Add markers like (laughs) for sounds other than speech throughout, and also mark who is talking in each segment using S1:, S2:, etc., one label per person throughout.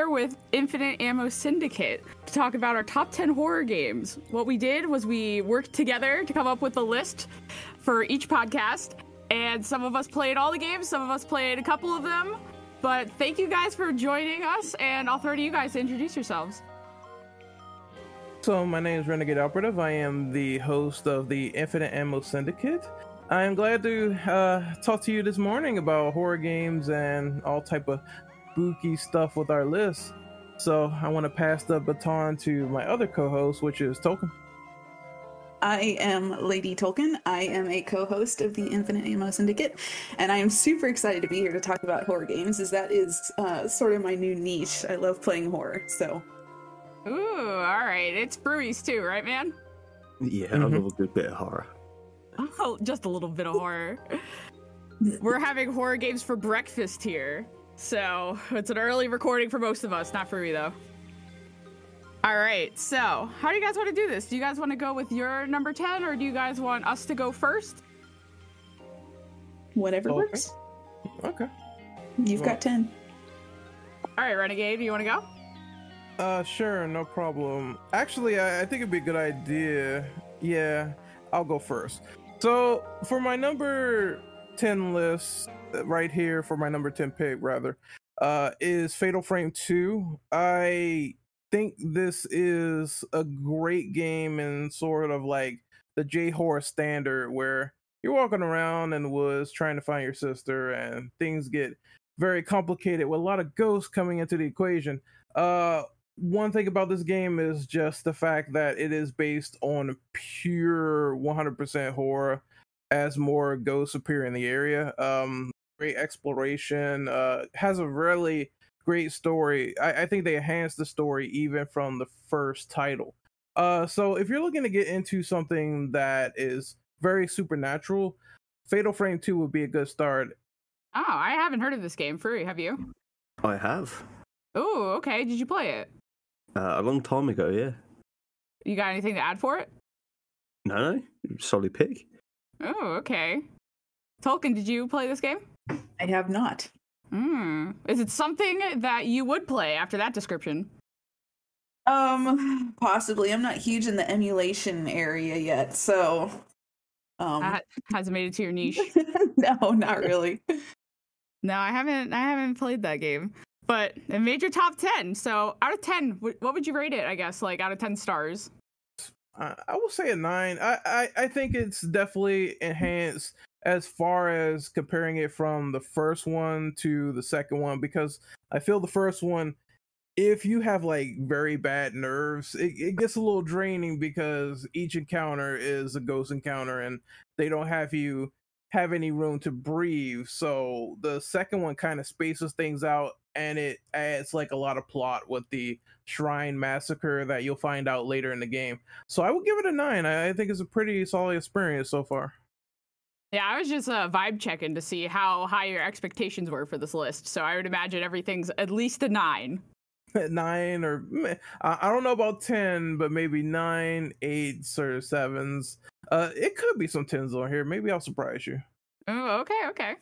S1: here with Infinite Ammo Syndicate to talk about our top 10 horror games. What we did was we worked together to come up with a list for each podcast, and some of us played all the games, some of us played a couple of them. But thank you guys for joining us, and I'll throw to you guys to introduce yourselves.
S2: So, my name is Renegade Operative. I am the host of the Infinite Ammo Syndicate. I am glad to uh, talk to you this morning about horror games and all type of spooky stuff with our list. So, I want to pass the baton to my other co-host, which is Tolkien.
S3: I am Lady Tolkien. I am a co-host of the Infinite Ammo Syndicate, and I am super excited to be here to talk about horror games, as that is uh, sort of my new niche. I love playing horror, so.
S1: Ooh, all right. It's brewies too, right, man?
S4: Yeah, mm-hmm. I love a good bit of horror.
S1: Oh, just a little bit of horror. (laughs) We're having horror games for breakfast here, so it's an early recording for most of us. Not for me though. All right. So, how do you guys want to do this? Do you guys want to go with your number 10 or do you guys want us to go first?
S3: Whatever okay. works.
S2: Okay.
S3: You've well. got 10.
S1: All right, Renegade, do you want to go?
S2: Uh, sure, no problem. Actually, I, I think it'd be a good idea. Yeah, I'll go first. So, for my number 10 list, uh, right here, for my number 10 pick, rather, uh, is Fatal Frame 2. I think this is a great game and sort of like the J horror standard where you're walking around in the woods trying to find your sister and things get very complicated with a lot of ghosts coming into the equation. Uh one thing about this game is just the fact that it is based on pure 100% horror as more ghosts appear in the area. Um great exploration, uh has a really great story. I, I think they enhanced the story even from the first title. Uh, so if you're looking to get into something that is very supernatural, Fatal Frame 2 would be a good start.
S1: Oh, I haven't heard of this game. Free, have you?
S4: I have.
S1: Oh, okay. Did you play it?
S4: Uh, a long time ago, yeah.
S1: You got anything to add for it?
S4: No, no. Solid pick.
S1: Oh, okay. Tolkien, did you play this game?
S3: I have not.
S1: Mm. Is it something that you would play after that description?
S3: Um, (sighs) possibly. I'm not huge in the emulation area yet, so
S1: um that hasn't made it to your niche. (laughs)
S3: no, not (laughs) really.
S1: no, I haven't I haven't played that game. But it made your top 10. So, out of 10, what would you rate it, I guess, like out of 10 stars?
S2: I will say a 9. I I, I think it's definitely enhanced as far as comparing it from the first one to the second one because I feel the first one if you have like very bad nerves it, it gets a little draining because each encounter is a ghost encounter and they don't have you have any room to breathe so the second one kind of spaces things out and it adds like a lot of plot with the shrine massacre that you'll find out later in the game so i would give it a nine i, think it's a pretty solid experience so far
S1: yeah, I was just uh, vibe checking to see how high your expectations were for this list. So I would imagine everything's at least a nine. (laughs)
S2: nine or I don't know about ten, but maybe nine, eights or sevens. Uh, it could be some tens on here. Maybe I'll surprise you.
S1: Oh, okay, okay.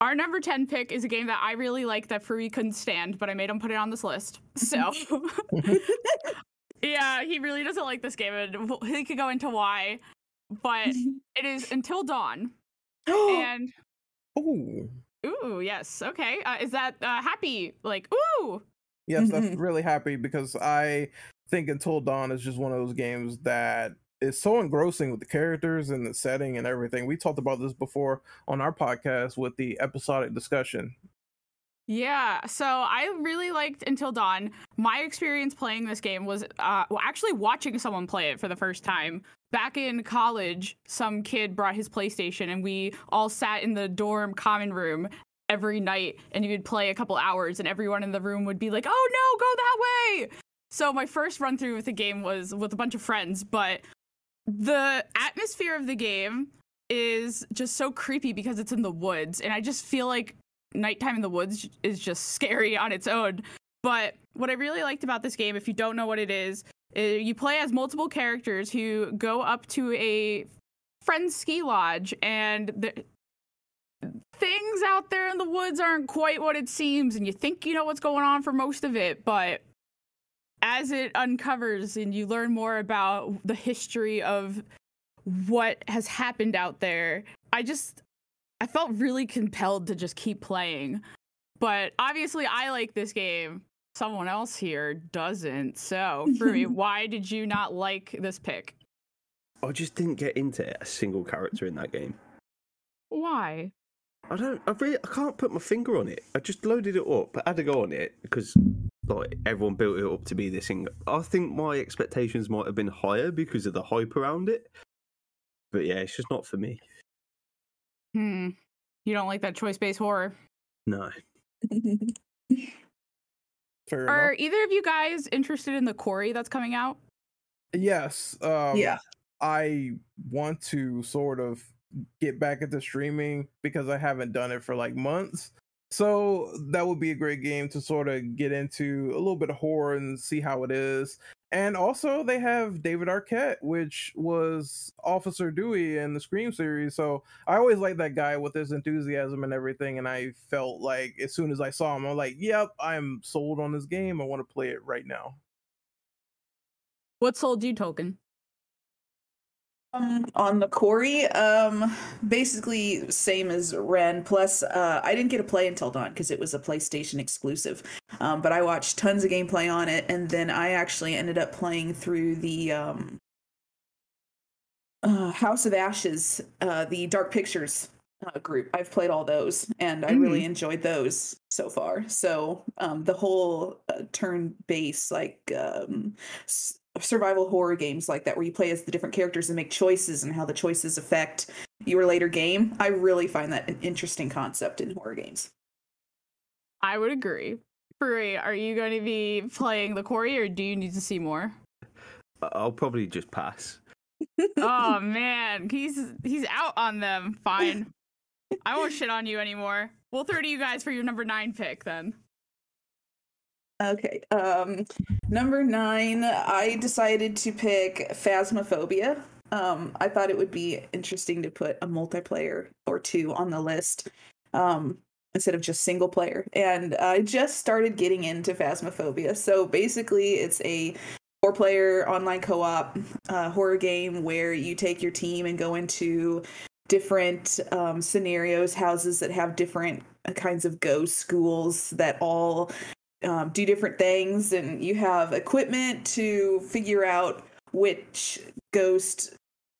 S1: Our number 10 pick is a game that I really like that Furry couldn't stand, but I made him put it on this list. So, (laughs) yeah, he really doesn't like this game, and he could go into why but (laughs) it is Until Dawn. (gasps) and
S2: ooh,
S1: ooh, yes, okay. Uh, is that uh, happy? Like ooh.
S2: Yes, that's (laughs) really happy because I think Until Dawn is just one of those games that is so engrossing with the characters and the setting and everything. We talked about this before on our podcast with the episodic discussion.
S1: Yeah, so I really liked Until Dawn. My experience playing this game was uh, well, actually watching someone play it for the first time. Back in college, some kid brought his PlayStation and we all sat in the dorm common room every night and you would play a couple hours and everyone in the room would be like, "Oh no, go that way." So my first run through with the game was with a bunch of friends, but the atmosphere of the game is just so creepy because it's in the woods and I just feel like nighttime in the woods is just scary (laughs) on its own. But what I really liked about this game, if you don't know what it is, is you play as multiple characters who go up to a friend's ski lodge and the, things out there in the woods aren't quite what it seems, and you think you know what's going on for most of it, but as it uncovers and you learn more about the history of what has happened out there, I just I felt really compelled to just keep playing. But obviously I like this game. Someone else here doesn't. So, for me, (laughs) why did you not like this pick?
S4: I just didn't get into a single character in that game.
S1: Why?
S4: I don't. I really. I can't put my finger on it. I just loaded it up. I had to go on it because like everyone built it up to be this thing. I think my expectations might have been higher because of the hype around it. But yeah, it's just not for me.
S1: Hmm. You don't like that choice based horror?
S4: No. (laughs)
S2: Fair
S1: Are
S2: enough.
S1: either of you guys interested in the Quarry that's coming out?
S2: Yes. Um,
S3: yeah.
S2: I want to sort of get back into streaming because I haven't done it for like months. So that would be a great game to sort of get into a little bit of horror and see how it is. And also, they have David Arquette, which was Officer Dewey in the Scream series. So I always liked that guy with his enthusiasm and everything. And I felt like as soon as I saw him, I'm like, yep, I'm sold on this game. I want to play it right now.
S1: What sold you, Tolkien?
S3: Um, on the Quarry, um, basically same as Ren. Plus, uh, I didn't get to play until Dawn because it was a PlayStation exclusive. Um, but I watched tons of gameplay on it, and then I actually ended up playing through the um, uh, House of Ashes, uh, the Dark Pictures uh, group. I've played all those, and I really enjoyed those so far. So um, the whole uh, turn-based like um, s- survival horror games like that, where you play as the different characters and make choices, and how the choices affect your later game. I really find that an interesting concept in horror games.
S1: I would agree. Free, are you going to be playing the Quarry or do you need to see more?
S4: I'll probably just pass. (laughs)
S1: oh man, he's he's out on them. Fine. (laughs) I won't shit on you anymore. We'll throw to you guys for your number nine pick then.
S3: Okay. Um, number nine, I decided to pick Phasmophobia. Um, I thought it would be interesting to put a multiplayer or two on the list um, instead of just single player. And I just started getting into Phasmophobia. So basically, it's a four player online co op uh, horror game where you take your team and go into different um, scenarios, houses that have different kinds of ghost schools that all um, do different things, and you have equipment to figure out which ghost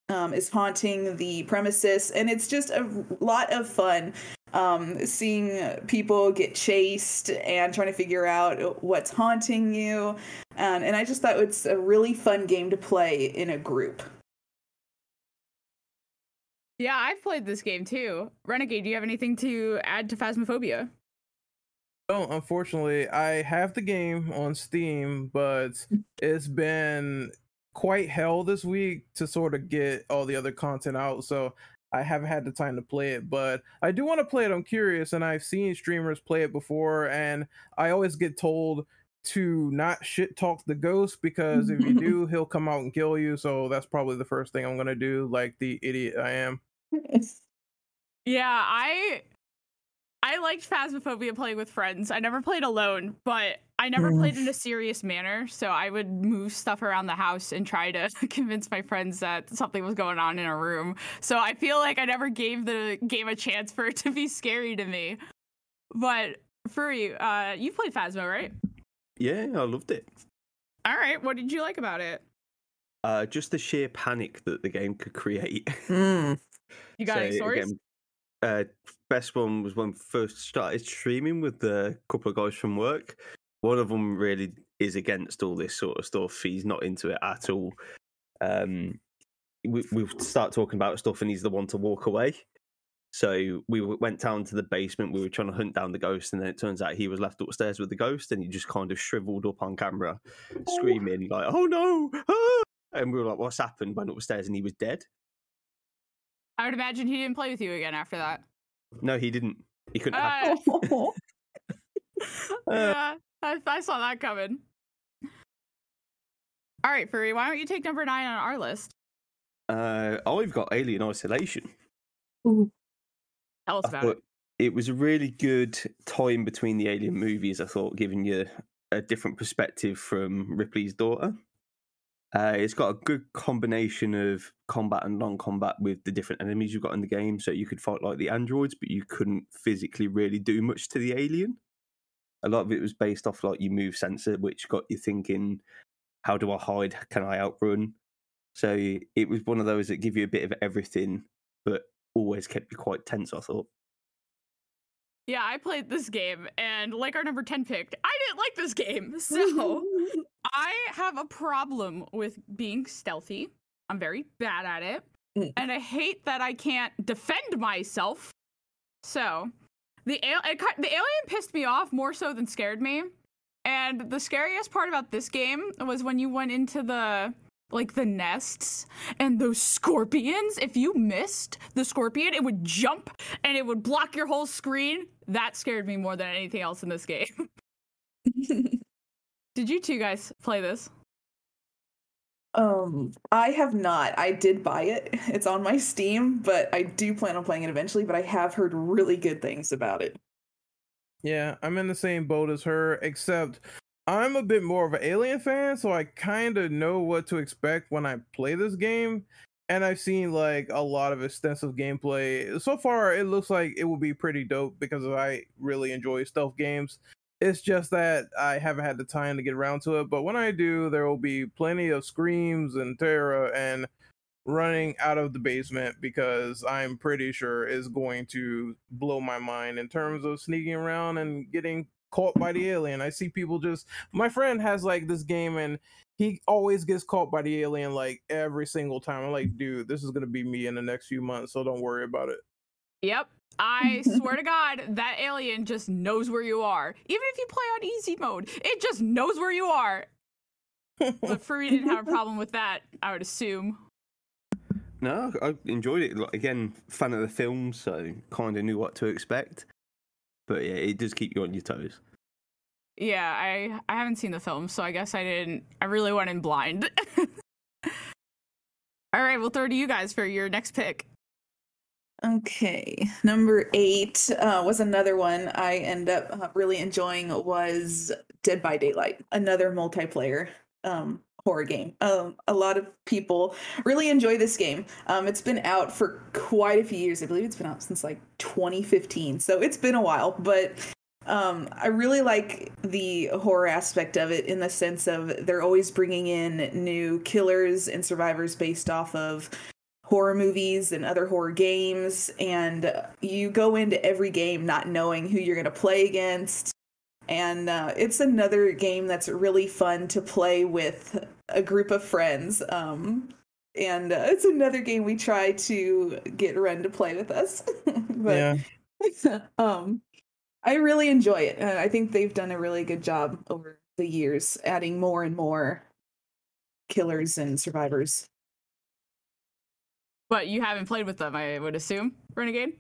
S3: um, is haunting the premises, and it's just a lot of fun um, seeing people get chased and trying to figure out what's haunting you. And, and I just thought it's a really fun game to play in a group.
S1: Yeah, I've played this game too. Renegade, do you have anything to add to Phasmophobia?
S2: No, unfortunately, I have the game on Steam, but (laughs) it's been quite hell this week to sort of get all the other content out. So I haven't had the time to play it, but I do want to play it. I'm curious, and I've seen streamers play it before, and I always get told to not shit talk the ghost because if you (laughs) do, he'll come out and kill you. So that's probably the first thing I'm gonna do, like the idiot I am. (laughs)
S1: Yeah, I I liked Phasmophobia playing with friends. I never played alone, but I never played in a serious manner. So I would move stuff around the house and try to (laughs) convince my friends that something was going on in a room. So I feel like I never gave the game a chance for it to be scary to me. But Furry, uh, you played Phasmo, right?
S4: Yeah, I loved it.
S1: All right. What did you like about it?
S4: Uh, just the sheer panic that the game could create.
S1: You got any
S4: So,
S1: stories?
S4: again, uh, best one was when first started streaming with a couple of guys from work. One of them really is against all this sort of stuff. He's not into it at all. Um, we we start talking about stuff, and he's the one to walk away. So we went down to the basement. We were trying to hunt down the ghost, and then it turns out he was left upstairs with the ghost, and he just kind of shriveled up on camera, screaming like, "Oh no!" ah!" And we were like, "What's happened?" Went upstairs, and he was dead.
S1: I would imagine he didn't play with you again after that.
S4: No, he didn't. He couldn't. (laughs) (laughs)
S1: Uh, yeah, I, I saw that coming. All right, Furry, why don't you take number nine on our list?
S4: Uh, I've got Alien Isolation.
S1: Tell us
S4: I
S1: about it.
S4: it was a really good time between the Alien movies. I thought, giving you a different perspective from Ripley's daughter. Uh, it's got a good combination of combat and non-combat with the different enemies you've got in the game. So you could fight like the androids, but you couldn't physically really do much to the alien. A lot of it was based off like your move sensor, which got you thinking, "How do I hide? Can I outrun?" So it was one of those that give you a bit of everything, but always kept you quite tense. I thought.
S1: Yeah, I played this game, and like our number 10 picked, I didn't like this game. (laughs) So (laughs) I have a problem with being stealthy. I'm very bad at it.
S3: Mm.
S1: And I hate that I can't defend myself. So the, al- it, the alien pissed me off more so than scared me. And the scariest part about this game was when you went into the like the nests and those scorpions. If you missed the scorpion, it would jump and it would block your whole screen. That scared me more than anything else in this game. (laughs) Did you two guys play this?
S3: um, I have not. I did buy it. (laughs) It's on my Steam, but I do plan on playing it eventually. But I have heard really good things about it.
S2: Yeah, I'm in the same boat as her, except I'm a bit more of an Alien fan, so I kind of know what to expect when I play this game. And I've seen like a lot of extensive gameplay. So far, it looks like it will be pretty dope because I really enjoy stealth games. It's just that I haven't had the time to get around to it. But when I do, there will be plenty of screams and terror and running out of the basement because I'm pretty sure is going to blow my mind in terms of sneaking around and getting caught by the alien. I see people just my friend has like this game and he always gets caught by the alien like every single time. I'm like, dude, this is gonna be me in the next few months, so don't worry about it.
S1: Yep. I swear to God, that alien just knows where you are. Even if you play on easy mode, it just knows where you are. But (laughs) Furry didn't have a problem with that, I would assume.
S4: No, I enjoyed it. Like, again, fan of the film, so kind of knew what to expect. But yeah, it does keep you on your toes.
S1: Yeah, I I haven't seen the film, so I guess I didn't. I really went in blind. (laughs) All right, we'll throw to you guys for your next pick.
S3: Okay, number eight uh, was another one I end up uh, really enjoying was Dead by Daylight, another multiplayer um, horror game. Um, a lot of people really enjoy this game. Um, it's been out for quite a few years. I believe it's been out since like 2015, so it's been a while. But um, I really like the horror aspect of it in the sense of they're always bringing in new killers and survivors based off of horror movies and other horror games and you go into every game not knowing who you're going to play against and uh, it's another game that's really fun to play with a group of friends um, and uh, it's another game we try to get Ren to play with us (laughs) but
S2: yeah. (laughs)
S3: um i really enjoy it and i think they've done a really good job over the years adding more and more killers and survivors
S1: But you haven't played with them, I would assume, Renegade.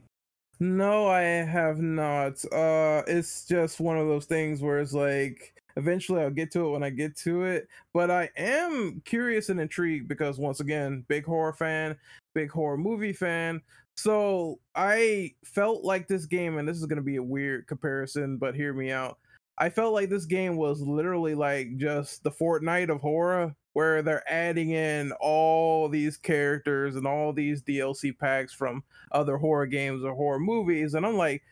S2: No, I have not. Uh it's just one of those things where it's like eventually I'll get to it when I get to it, but I am curious and intrigued because once again, big horror fan, big horror movie fan. So, I felt like this game and this is going to be a weird comparison, but hear me out. I felt like this game was literally like just the Fortnite of horror where they're adding in all these characters and all these DLC packs from other horror games or horror movies and I'm like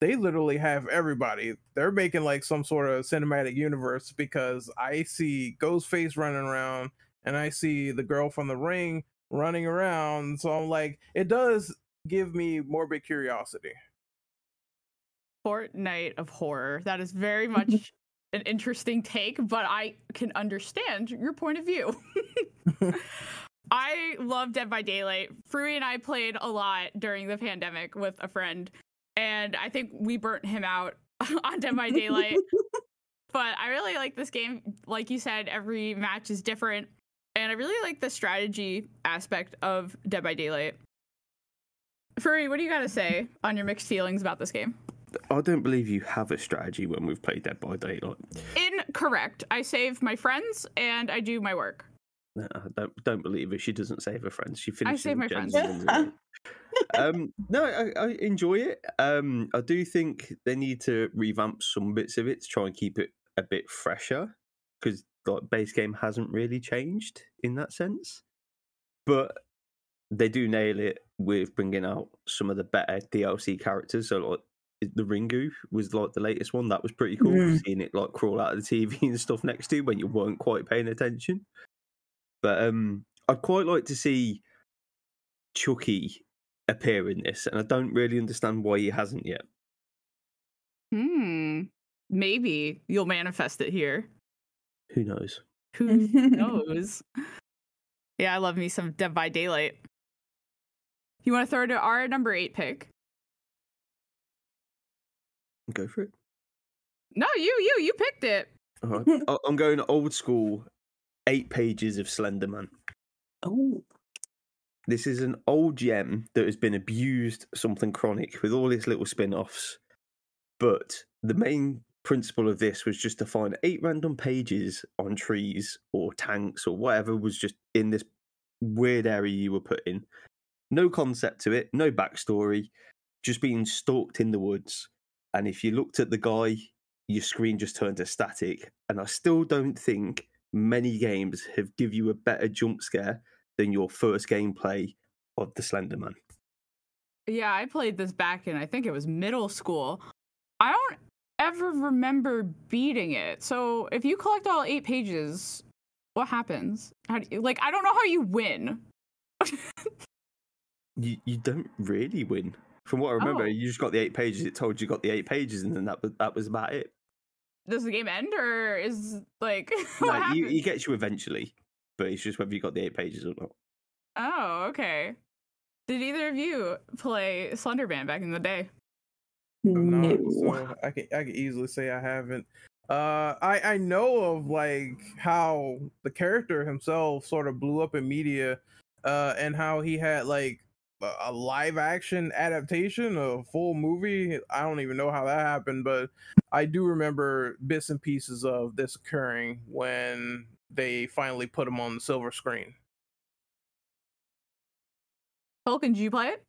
S2: they literally have everybody. They're making like some sort of cinematic universe because I see Ghostface running around and I see the girl from the ring running around. So I'm like, it does give me morbid curiosity.
S1: Fortnite of horror. That is very (laughs) much an interesting take, but I can understand your point of view. (laughs) I love Dead by Daylight. Frewy and I played a lot during the pandemic with a friend, and I think we burnt him out (laughs) on Dead by Daylight. but I really like this game. Like you said, every match is different, and I really like the strategy aspect of Dead by Daylight. Frewy, what do you got to say on your mixed feelings about this game?
S4: I don't believe you have a strategy when we've played Dead by Daylight.
S1: Incorrect. I save my friends and I do my work.
S4: No, I don't don't believe her. She doesn't save her friends. She finishes.
S1: I save my friends.
S4: and runs away. um, no, I, I enjoy it. Um, I do think they need to revamp some bits of it to try and keep it a bit fresher because like base game hasn't really changed in that sense. But they do nail it with bringing out some of the better DLC characters. So like the Ringu was like the latest one. That was pretty cool.
S3: Mm.
S4: Seeing it like crawl out of the TV (laughs) and stuff next to you when you weren't quite paying attention. But um, I'd quite like to see Chucky appear in this, and I don't really understand why he hasn't yet.
S1: Hmm. Maybe you'll manifest it here.
S4: Who knows?
S1: Who (laughs) knows? Yeah, I love me some Dead by Daylight. You want to throw to our number eight pick?
S4: Go for it.
S1: No, you, you, you picked it. Uh-huh.
S4: All right. (laughs) I- I'm going old school. Eight pages of Slender Man.
S3: oh,
S4: This is an old gem that has been abused something chronic with all its little spin offs. But the main principle of this was just to find eight random pages on trees or tanks or whatever was just in this weird area you were put in. No concept to it, no backstory, just being stalked in the woods. And if you looked at the guy, your screen just turned to static. And I still don't think many games have give you a better jump scare than your first gameplay of the Slender Man.
S1: Yeah, I played this back in I think it was middle school. I don't ever remember beating it. So if you collect all eight pages, what happens? How do you, like I don't know how you win. (laughs)
S4: You you don't really win. From what I remember,
S1: Oh.
S4: you just got the eight pages. It told you got the eight pages, and then that was that was about it.
S1: Does the game end or is like (laughs)
S4: No,
S1: what
S4: he,
S1: happens?
S4: he gets you eventually, but it's just whether you got the eight pages or not.
S1: Oh, okay. Did either of you play Slenderman back in the day?
S2: I'm
S3: no.
S2: so I can I can easily say I haven't. Uh, I I know of like how the character himself sort of blew up in media, uh, and how he had like a a live action adaptation, a full movie. I don't even know how that happened, but I do remember bits and pieces of this occurring when they finally put him on the silver screen.
S1: Tolkien, did you play it?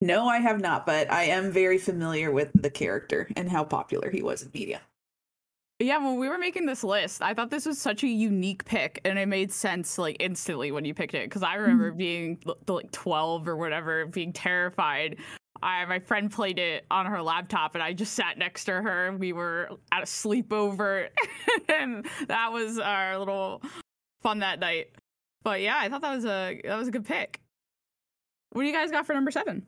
S3: No, I have not, but I am very familiar with the character and how popular he was in media.
S1: Yeah, when we were making this list, I thought this was such a unique pick, and it made sense like instantly when you picked it. Because I remember mm-hmm. being like twelve or whatever, being terrified. I my friend played it on her laptop, and I just sat next to her. and We were at a sleepover, (laughs) and that was our little fun that night. But yeah, I thought that was a that was a good pick. What do you guys got for number seven?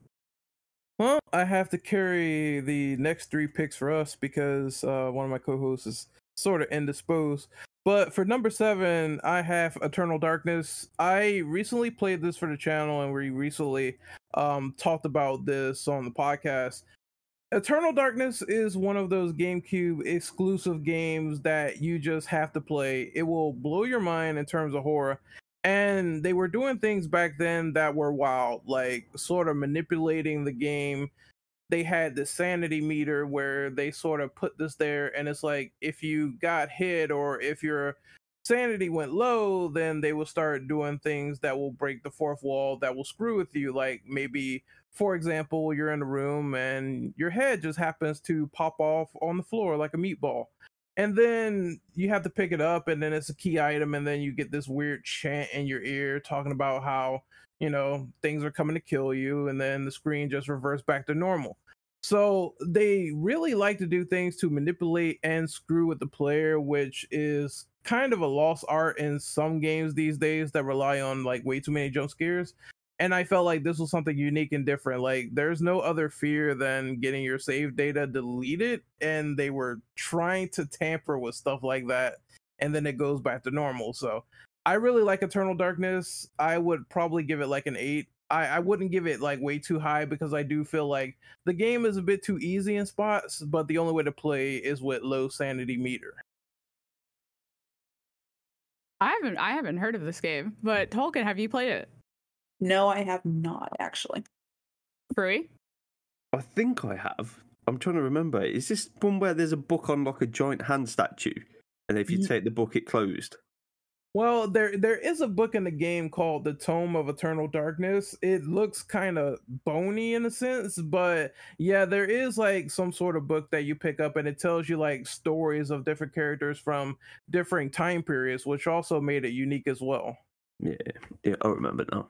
S2: Well, I have to carry the next three picks for us because uh, one of my co-hosts is sort of indisposed. But for number seven, I have Eternal Darkness. I recently played this for the channel, and we recently um, talked about this on the podcast. Eternal Darkness is one of those GameCube exclusive games that you just have to play. It will blow your mind in terms of horror and they were doing things back then that were wild like sort of manipulating the game. They had the sanity meter where they sort of put this there and it's like if you got hit or if your sanity went low then they will start doing things that will break the fourth wall that will screw with you. Like maybe for example you're in a room and your head just happens to pop off on the floor like a meatball and then you have to pick it up and then it's a key item and then you get this weird chant in your ear talking about how you know things are coming to kill you and then the screen just reverts back to normal. So they really like to do things to manipulate and screw with the player which is kind of a lost art in some games these days that rely on like way too many jump scares and I felt like this was something unique and different. Like, there's no other fear than getting your save data deleted, and they were trying to tamper with stuff like that, and then it goes back to normal. So, I really like Eternal Darkness. I would probably give it like an eight. I, I wouldn't give it like way too high because I do feel like the game is a bit too easy in spots, but the only way to play is with low sanity meter.
S1: I haven't I haven't heard of this game, but Tolkien, have you played it?
S3: No, I have not actually.
S1: Free?
S4: I think I have. I'm trying to remember. Is this one where there's a book on like a giant hand statue, and if you
S3: Ye-
S4: take the book, it closed?
S2: Well, there there is a book in the game called The Tome of Eternal Darkness. It looks kind of bony in a sense, but yeah, there is like some sort of book that you pick up and it tells you like stories of different characters from different time periods, which also made it unique as well.
S4: Yeah, yeah, I remember now.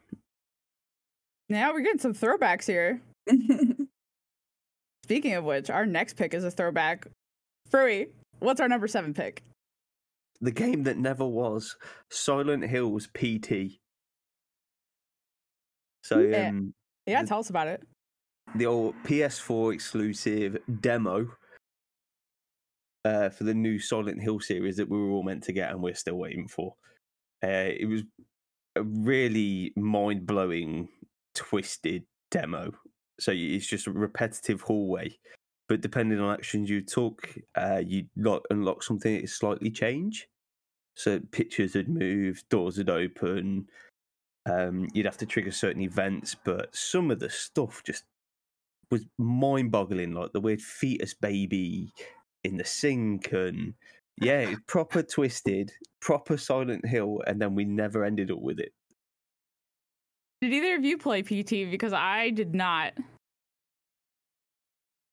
S1: Now we're getting some throwbacks here. (laughs) Speaking of which, our next pick is a throwback. Frewy, what's our number seven pick?
S4: The game that never was Silent Hills PT. So
S1: Yeah.
S4: um,
S1: Yeah,
S4: The-
S1: tell us about it.
S4: the old PS4 exclusive demo uh, for the new Silent Hill series that we were all meant to get and we're still waiting for. Uh, it was a really mind blowing, twisted demo. So it's just a repetitive hallway, but depending on actions you took, uh, you like unlock something that slightly change. So pictures would move, doors would open. Um, you'd have to trigger certain events, but some of the stuff just was mind boggling, like the weird fetus baby in the sink and yeah, proper twisted, proper Silent Hill, and then we never ended up with it.
S1: Did either of you play PT? Because I did not.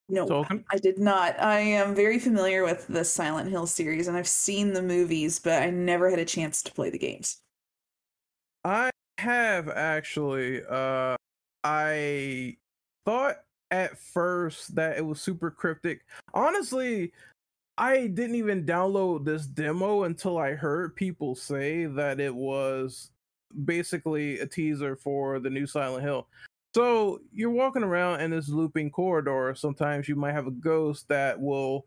S3: no,
S2: Tolkien?
S3: I did not. I am very familiar with the Silent Hill series and I've seen the movies, but I never had a chance to play the games.
S2: I have actually. Uh, I thought at first that it was super cryptic. Honestly, I didn't even download this demo until I heard people say that it was basically a teaser for the new Silent Hill. So you're walking around in this looping corridor. Sometimes you might have a ghost that will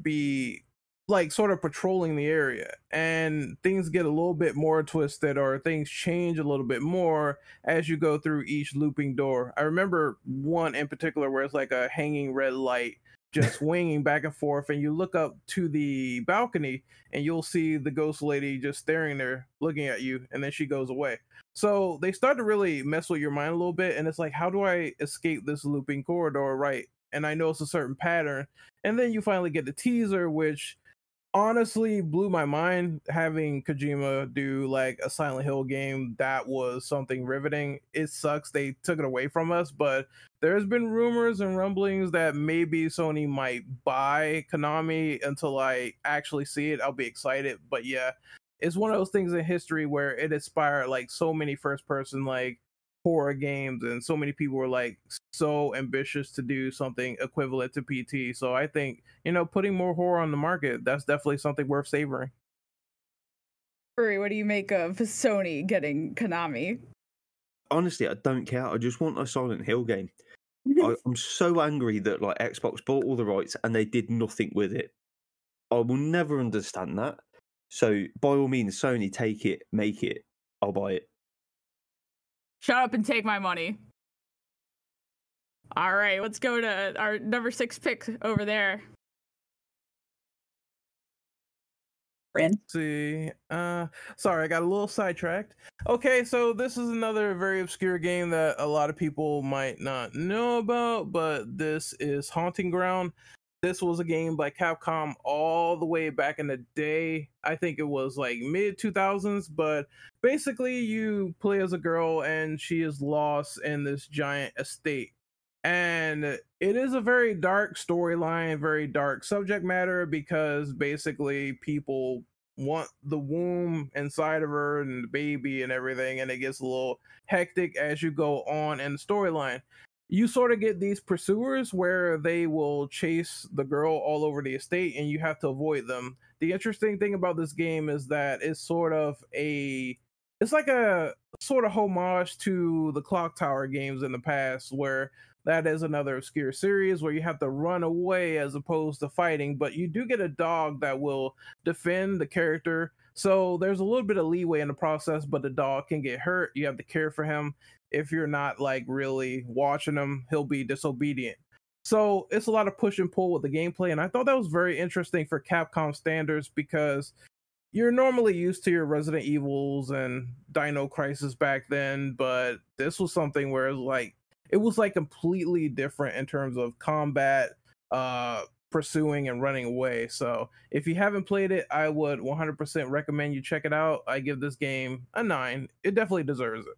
S2: be like sort of patrolling the area and things get a little bit more twisted or things change a little bit more as you go through each looping door. I remember one in particular where it's like a hanging red light just swinging back and forth and you look up to the balcony and you'll see the ghost lady just staring there looking at you and then she goes away. So they start to really mess with your mind a little bit and it's like how do I escape this looping corridor right? And I know it's a certain pattern and then you finally get the teaser which honestly blew my mind having Kojima do like a Silent Hill game that was something riveting. It sucks they took it away from us, but there's been rumors and rumblings that maybe Sony might buy Konami until I actually see it. I'll be excited, but yeah, it's one of those things in history where it inspired like so many first person like horror games and so many people were like so ambitious to do something equivalent to PT. So I think, you know, putting more horror on the market, that's definitely something worth savoring.
S1: Frewy, what do you make of Sony getting Konami?
S4: Honestly, I don't care. I just want a Silent Hill game. (laughs) I, I'm so angry that like Xbox bought all the rights and they did nothing with it. I will never understand that. So by all means, Sony, take it, make it. I'll buy it.
S1: Shut up and take my money. All right, let's go to our number six pick over there.
S3: Ren.
S2: see. Uh sorry, I got a little sidetracked. Okay, so this is another very obscure game that a lot of people might not know about, but this is Haunting Ground. This was a game by Capcom all the way back in the day. I think it was like mid 2000s, but basically you play as a girl and she is lost in this giant estate. And it is a very dark storyline, very dark subject matter because basically people want the womb inside of her and the baby and everything, and it gets a little hectic as you go on in the storyline. You sort of get these pursuers where they will chase the girl all over the estate and you have to avoid them. The interesting thing about this game is that it's sort of a it's like a sort of homage to the clock tower games in the past where that is another obscure series where you have to run away as opposed to fighting but you do get a dog that will defend the character so there's a little bit of leeway in the process but the dog can get hurt. You have to care for him. If you're not like really watching him he'll be disobedient. So it's a lot of push and pull with the gameplay and i thought that was very interesting for capcom standards because you're normally used to your Resident Evils and Dino Crisis back then, but this was something where it was like it was like completely different in terms of combat, uh pursuing and running away. So if you haven't played it, I would 100% recommend you check it out. I give this game a nine. It definitely deserves it.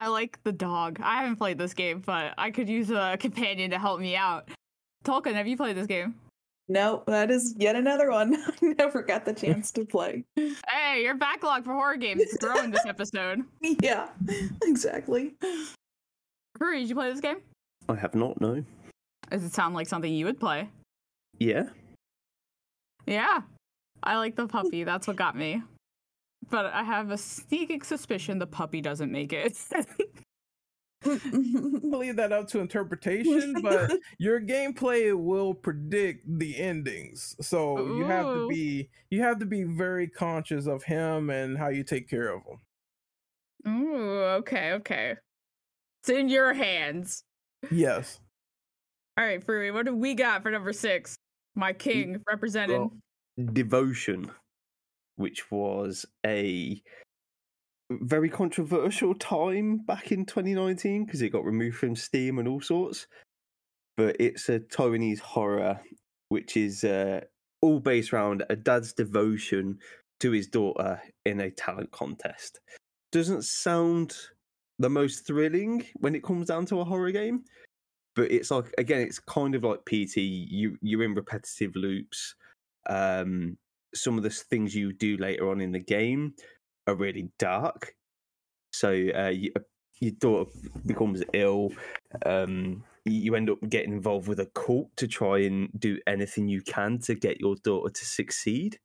S1: I like the dog. I haven't played this game, but I could use a (laughs) companion to help me out. Tolkien, have you played this game?
S3: No, that is yet another one (laughs) I never got the chance to play. (laughs)
S1: Hey, your backlog for horror games is growing this episode.
S3: Yeah, exactly.
S1: Curry, did you play this game?
S4: I have not, no.
S1: Does it sound like something you would play?
S4: Yeah.
S1: Yeah. I like the puppy. That's what got me. But I have a sneaking suspicion the puppy doesn't make it. (laughs)
S2: leave that up to interpretation, but (laughs) your gameplay will predict the endings. So you have to be you have to be very conscious of him and how you take care of him.
S1: Ooh, okay, okay. It's in your hands.
S2: Yes.
S1: All right, Free, what do we got for number six? My king represented.
S4: Devotion, which was a very controversial time back in 2019 because it got removed from Steam and all sorts. But it's a Taiwanese horror, which is uh, all based around a dad's devotion to his daughter in a talent contest. Doesn't sound the most thrilling when it comes down to a horror game, but it's like again, it's kind of like PT. You you're in repetitive loops. Um, some of the things you do later on in the game are really dark. So uh, you, your daughter becomes ill. Um, you end up getting involved with a cult to try and do anything you can to get your daughter to succeed.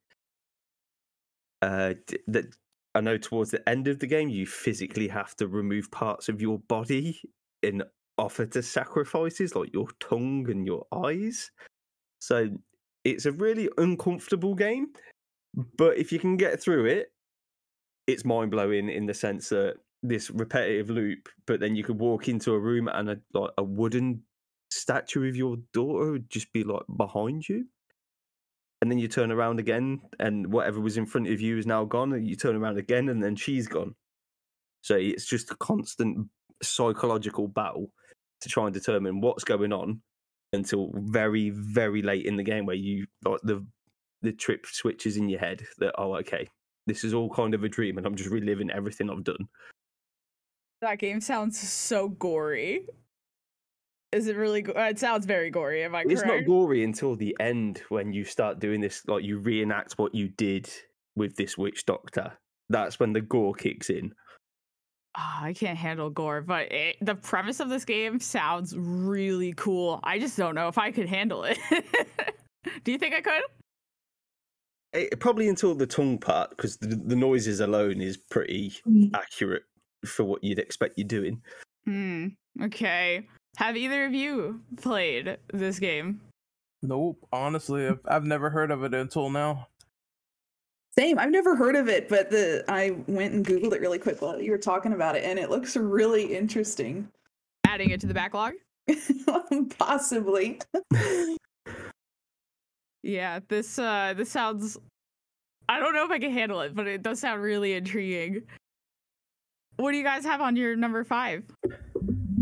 S4: Uh, that I know towards the end of the game, you physically have to remove parts of your body in offer to sacrifices, like your tongue and your eyes. So it's a really uncomfortable game, but if you can get through it, it's mind blowing in the sense that this repetitive loop, but then you could walk into a room and a like a wooden statue of your daughter would just be like behind you. And then you turn around again, and whatever was in front of you is now gone, and you turn around again, and then she's gone. So it's just a constant psychological battle to try and determine what's going on until very, very late in the game, where you like the the trip switches in your head that oh, okay, this is all kind of a dream, and I'm just reliving everything I've done.
S1: That game sounds so gory. Is it really? Go- it sounds very gory. Am I correct?
S4: It's not gory until the end when you start doing this, like you reenact what you did with this witch doctor. That's when the gore kicks in.
S1: Ah, I can't handle gore, but it, the premise of this game sounds really cool. I just don't know if I could handle it. (laughs) Do you think I could?
S4: Eh, probably until the tongue part, because the, the noises alone is pretty
S3: Mm.
S4: accurate for what you'd expect you're doing.
S1: Hmm. Okay. Have either of you played this game?
S2: Nope. Honestly, I've, I've never heard of it until now.
S3: Same. I've never heard of it, but the I went and googled it really quick while you were talking about it, and it looks really interesting.
S1: Adding it to the backlog? (laughs)
S3: Possibly. (laughs)
S1: Yeah, this uh this sounds I don't know if I can handle it, but it does sound really intriguing. What do you guys have on your number 5?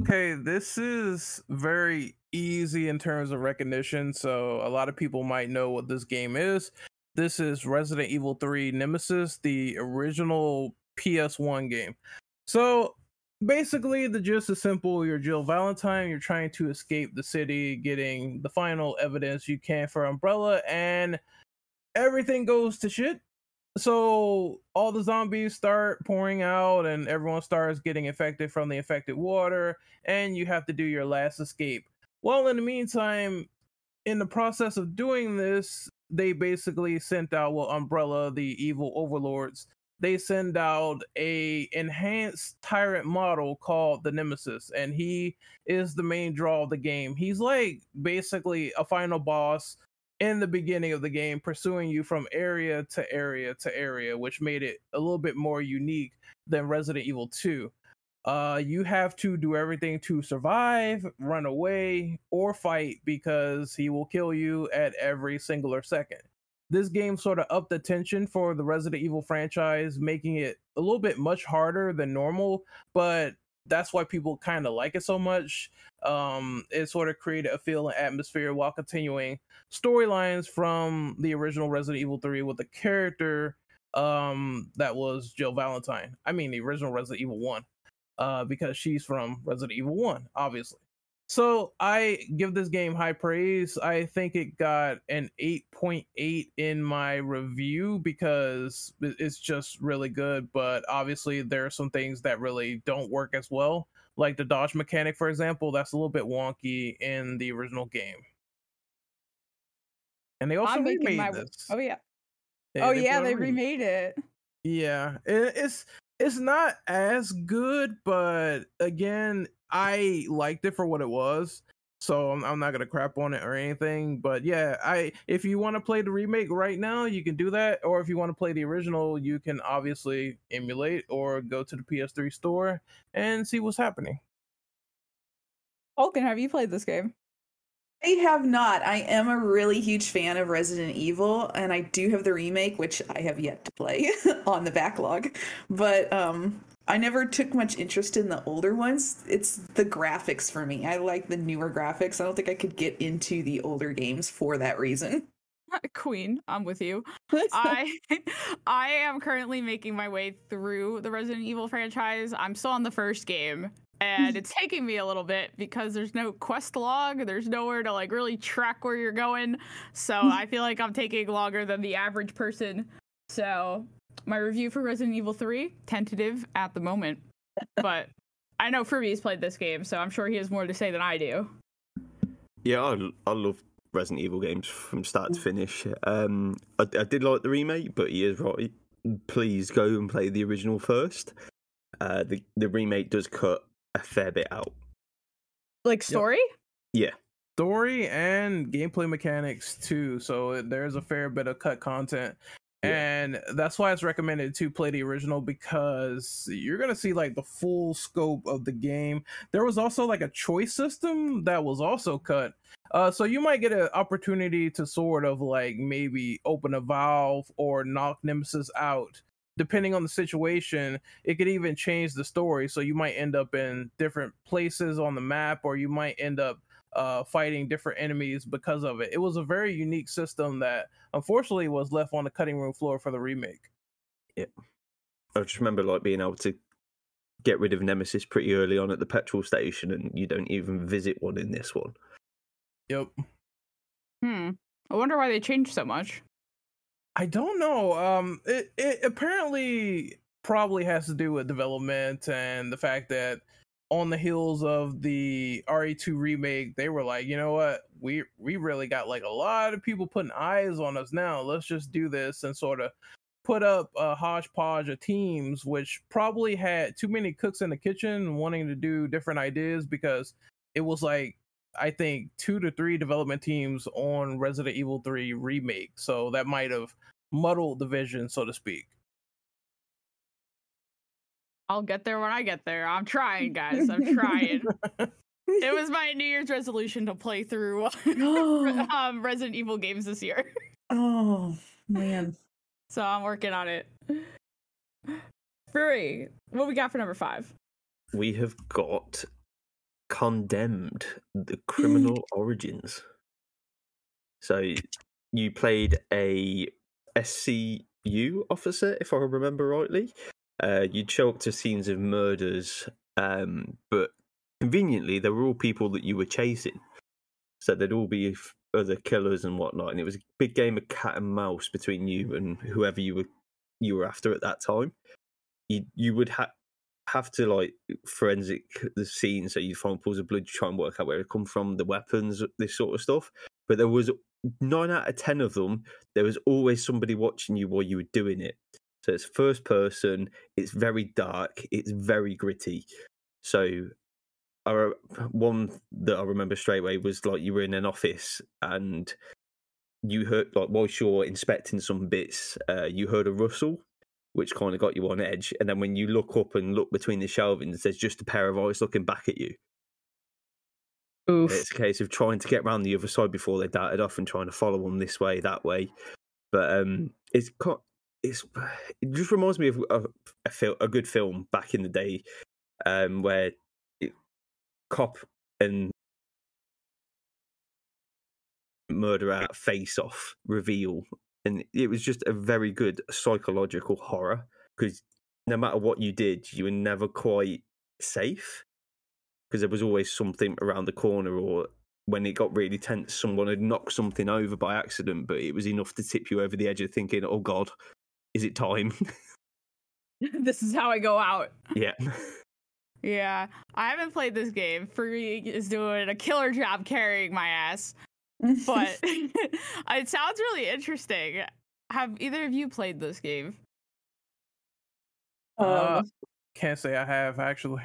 S2: Okay, this is very easy in terms of recognition, so a lot of people might know what this game is. This is Resident Evil 3 Nemesis, the original PS1 game. So basically, the gist is simple. You're Jill Valentine, you're trying to escape the city, getting the final evidence you can for Umbrella, and everything goes to shit. So all the zombies start pouring out, and everyone starts getting infected from the infected water, and you have to do your last escape. Well, in the meantime, in the process of doing this, they basically sent out well, Umbrella, the evil overlords. They send out a enhanced tyrant model called the Nemesis, and he is the main draw of the game. He's like basically a final boss in the beginning of the game, pursuing you from area to area to area, which made it a little bit more unique than Resident Evil 2. Uh, you have to do everything to survive, run away, or fight because he will kill you at every singular second. This game sort of upped the tension for the Resident Evil franchise, making it a little bit much harder than normal, but that's why people kind of like it so much. Um, it sort of created a feel and atmosphere while continuing storylines from the original Resident Evil 3 with the character um that was Jill Valentine. I mean the original Resident Evil 1. Uh, because she's from Resident Evil 1, obviously. So I give this game high praise. I think it got an 8.8 in my review because it's just really good. But obviously, there are some things that really don't work as well. Like the dodge mechanic, for example, that's a little bit wonky in the original game. And they also
S1: I'm
S2: remade
S1: my-
S2: this.
S1: Oh yeah.
S2: They-
S1: oh
S2: they
S1: yeah, they remade it.
S2: Yeah, it, it's it's not as good, but again, I liked it for what it was. So I'm, I'm not gonna crap on it or anything. But yeah, I if you want to play the remake right now, you can do that. Or if you want to play the original, you can obviously emulate or go to the PS3 store and see what's happening.
S1: Vulcan, have you played this game?
S3: I have not. I am a really huge fan of Resident Evil, and I do have the remake, which I have yet to play (laughs) on the backlog. But um, I never took much interest in the older ones. It's the graphics for me. I like the newer graphics. I don't think I could get into the older games for that reason. (laughs)
S1: Queen, I'm with you. (laughs) I I am currently making my way through the Resident Evil franchise. I'm still on the first game and it's taking me a little bit because there's no quest log, there's nowhere to like really track where you're going. So I feel like I'm taking longer than the average person. So my review for Resident Evil 3 tentative at the moment. (laughs) But I know Frewy's played this game, so I'm sure he has more to say than I do.
S4: Yeah, I, I love Resident Evil games from start to finish. Um, I, I did like the remake, but he is right. Please go and play the original first. Uh, the the remake does cut a fair bit out.
S1: Like story? Yeah.
S2: Story and gameplay mechanics too. So there's a fair bit of cut content.
S4: Yeah.
S2: And that's why it's recommended to play the original because you're gonna see like the full scope of the game. There was also like a choice system that was also cut. Uh, so you might get an opportunity to sort of like maybe open a valve or knock Nemesis out. Depending on the situation, it could even change the story. So you might end up in different places on the map, or you might end up uh, fighting different enemies because of it. It was a very unique system that unfortunately was left on the cutting room floor for the remake.
S4: Yeah, I just remember like being able to get rid of Nemesis pretty early on at the petrol station, and you don't even visit one in this one.
S2: Yep.
S1: Hmm. I wonder why they changed so much.
S2: I don't know. Um, it, it apparently probably has to do with development and the fact that on the heels of the RE2 remake, they were like, you know what, we we really got like a lot of people putting eyes on us now. Let's just do this and sort of put up a hodgepodge of teams, which probably had too many cooks in the kitchen wanting to do different ideas because it was like I think two to three development teams on Resident Evil 3 remake. So that might have muddled the vision, so to speak.
S1: I'll get there when I get there. I'm trying, guys. I'm trying. (laughs) it was my New Year's resolution to play through (laughs) (gasps) um, Resident Evil games this year. (laughs)
S3: oh man.
S1: So I'm working on it. Frewy, what we got for number five?
S4: We have got Condemned: The Criminal Origins. So you played a SCU officer, if I remember rightly. Uh, you'd show up to scenes of murders, um, but conveniently, they were all people that you were chasing. So there'd all be other killers and whatnot, and it was a big game of cat and mouse between you and whoever you were you were after at that time. You you would have have to like forensic the scene, so you find pools of blood, to try and work out where it come from, the weapons, this sort of stuff. But there was nine out of ten of them. There was always somebody watching you while you were doing it. So it's first person. It's very dark. It's very gritty. So, I, one that I remember straight away was like you were in an office and you heard like whilst you're inspecting some bits, uh, you heard a rustle, which kind of got you on edge. And then when you look up and look between the shelvings, there's just a pair of eyes looking back at you.
S1: Oof.
S4: It's a case of trying to get round the other side before they darted off and trying to follow them this way, that way. But um, it's it's it just reminds me of a, a, fil- a good film back in the day, um, where cop and murderer face off reveal and it was just a very good psychological horror because no matter what you did you were never quite safe because there was always something around the corner or when it got really tense someone had knocked something over by accident but it was enough to tip you over the edge of thinking oh god is it time (laughs) (laughs)
S1: this is how I go out.
S4: yeah (laughs)
S1: Yeah, I haven't played this game. Free is doing a killer job carrying my ass, but (laughs) (laughs) it sounds really interesting. Have either of you played this game?
S2: Uh,
S3: um,
S2: Can't say I have actually.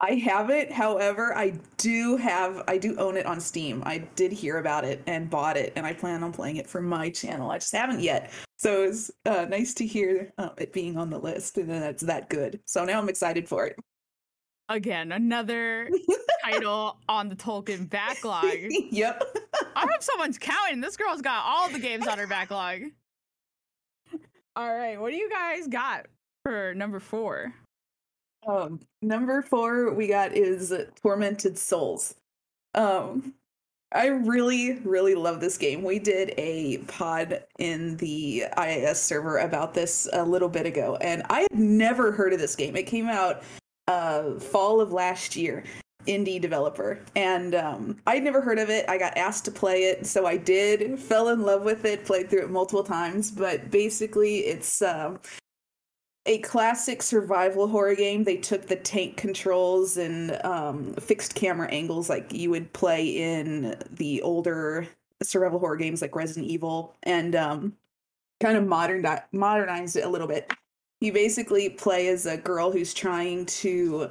S3: I have it. However, I do have, I do own it on Steam. I did hear about it and bought it, and I plan on playing it for my channel. I just haven't yet. So it's uh, nice to hear uh, it being on the list and that it's that good. So now I'm excited for it.
S1: Again, another (laughs) title on the Tolkien backlog.
S3: yep.
S1: I hope someone's counting. This girl's got all the games on her backlog. All right, what do you guys got for number four?
S3: Um, number four we got is Tormented Souls. Um, I really, really love this game. We did a pod in the IAS server about this a little bit ago, and I had never heard of this game. It came out uh fall of last year indie developer. And um i'd never heard of it. I got asked to play it so i did. Fell in love with it played through it multiple times but basically it's um a classic survival horror game. They took the tank controls and um fixed camera angles like you would play in the older survival horror games like resident evil and um kind of modern modernized it a little bit. You basically play as a girl who's trying to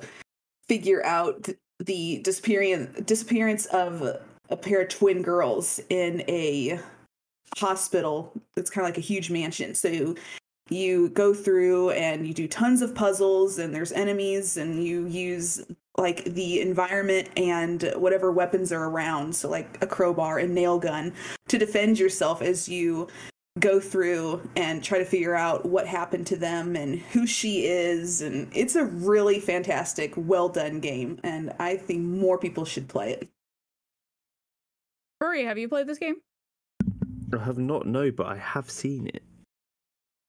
S3: figure out the disappearance disappearance of a pair of twin girls in a hospital. It's kind of like a huge mansion. So you go through and you do tons of puzzles and there's enemies and you use like the environment and whatever weapons are around. So like a crowbar and nail gun to defend yourself as you go through and try to figure out what happened to them and who she is and it's a really fantastic well done game and i think more people should play it
S1: Frewy, have you played this game?
S4: i have not no but i have seen it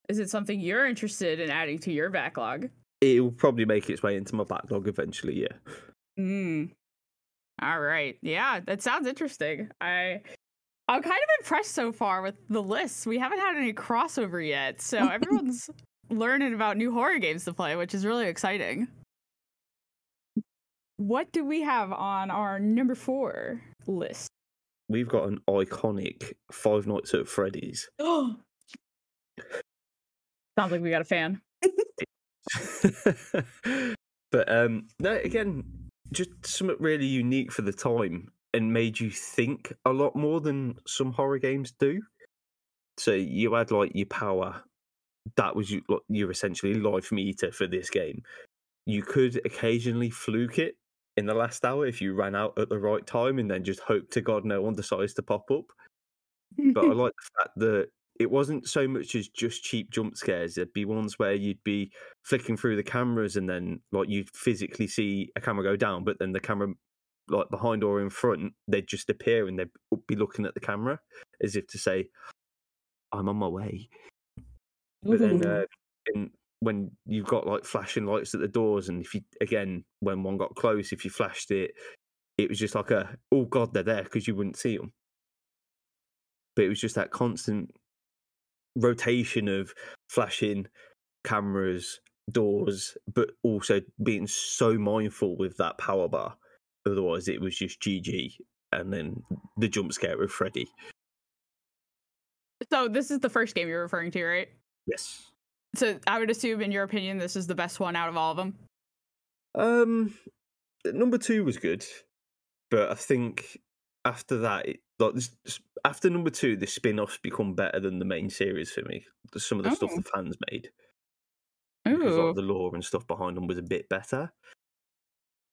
S1: Is it something you're interested in adding to your backlog?
S4: it will probably make its way into my backlog eventually yeah
S1: Mm. All right. Yeah, that sounds interesting. I I'm kind of impressed so far with the lists. We haven't had any crossover yet, so (laughs) everyone's learning about new horror games to play, which is really exciting. What do we have on our number four list?
S4: we've got an iconic five nights at freddy's
S3: oh (gasps)
S1: Sounds like we got a fan. (laughs)
S4: but um no again just something really unique for the time and made you think a lot more than some horror games do. So you had like your power. That was you like, your essentially life meter for this game. You could occasionally fluke it in the last hour if you ran out at the right time and then just hope to god no one decides to pop up. But I (laughs) like the fact that it wasn't so much as just cheap jump scares. There'd be ones where you'd be flicking through the cameras and then like you'd physically see a camera go down, but then the camera like behind or in front, they'd just appear and they'd be looking at the camera as if to say, I'm on my way. But then uh, in, when you've got like flashing lights at the doors, and if you again when one got close, if you flashed it, it was just like a oh god they're there because you wouldn't see them. But it was just that constant rotation of flashing cameras, doors, but also being so mindful with that power bar. Otherwise, it was just GG, and then the jump scare with Freddy.
S1: So this is the first game you're referring to, right?
S4: Yes.
S1: So I would assume, in your opinion, this is the best one out of all of them.
S4: Um, number two was good, but I think after that, it, like after number two, the spin-offs become better than the main series for me. Some of the stuff
S1: Oh.
S4: the fans made, because like, the lore and stuff behind them was a bit better.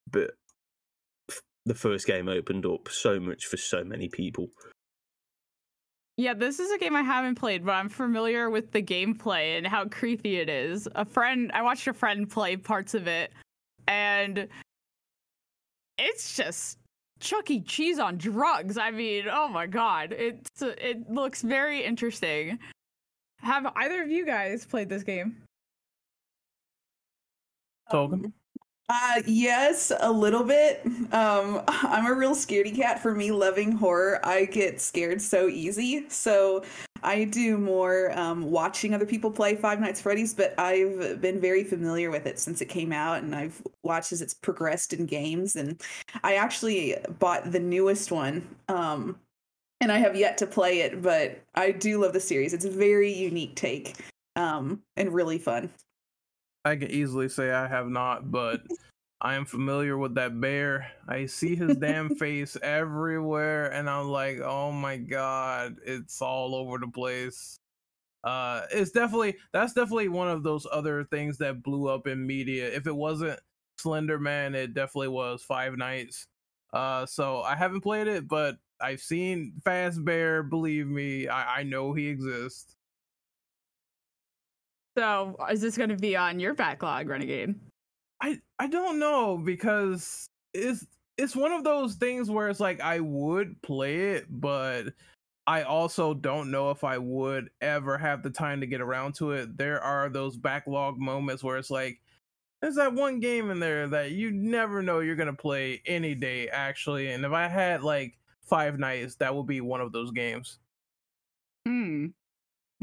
S4: But the first game opened up so much for so many people.
S1: Yeah, this is a game I haven't played, but I'm familiar with the gameplay and how creepy it is. A friend, I watched a friend play parts of it, and it's just Chuck E. Cheese on drugs. I mean, oh my god, it's it looks very interesting. Have either of you guys played this game?
S2: Tolkien.
S3: Um, Uh yes, a little bit. Um (laughs) I'm a real scaredy cat for me loving horror. I get scared so easy. So I do more um watching other people play Five Nights Freddy's, but I've been very familiar with it since it came out and I've watched as it's progressed in games and I actually bought the newest one. Um and I have yet to play it, but I do love the series. It's a very unique take. Um and really fun.
S2: I can easily say I have not, but I am familiar with that bear. I see his damn (laughs) face everywhere, and I'm like, oh my god, it's all over the place. Uh, it's definitely that's definitely one of those other things that blew up in media. If it wasn't Slender Man, it definitely was Five Nights. Uh, so I haven't played it, but I've seen Fazbear. Believe me, I, I know he exists.
S1: So, is this going to be on your backlog, Renegade?
S2: I I don't know because it's it's one of those things where it's like I would play it, but I also don't know if I would ever have the time to get around to it. There are those backlog moments where it's like there's that one game in there that you never know you're gonna play any day actually, and if I had like five nights, that would be one of those games.
S1: Hmm.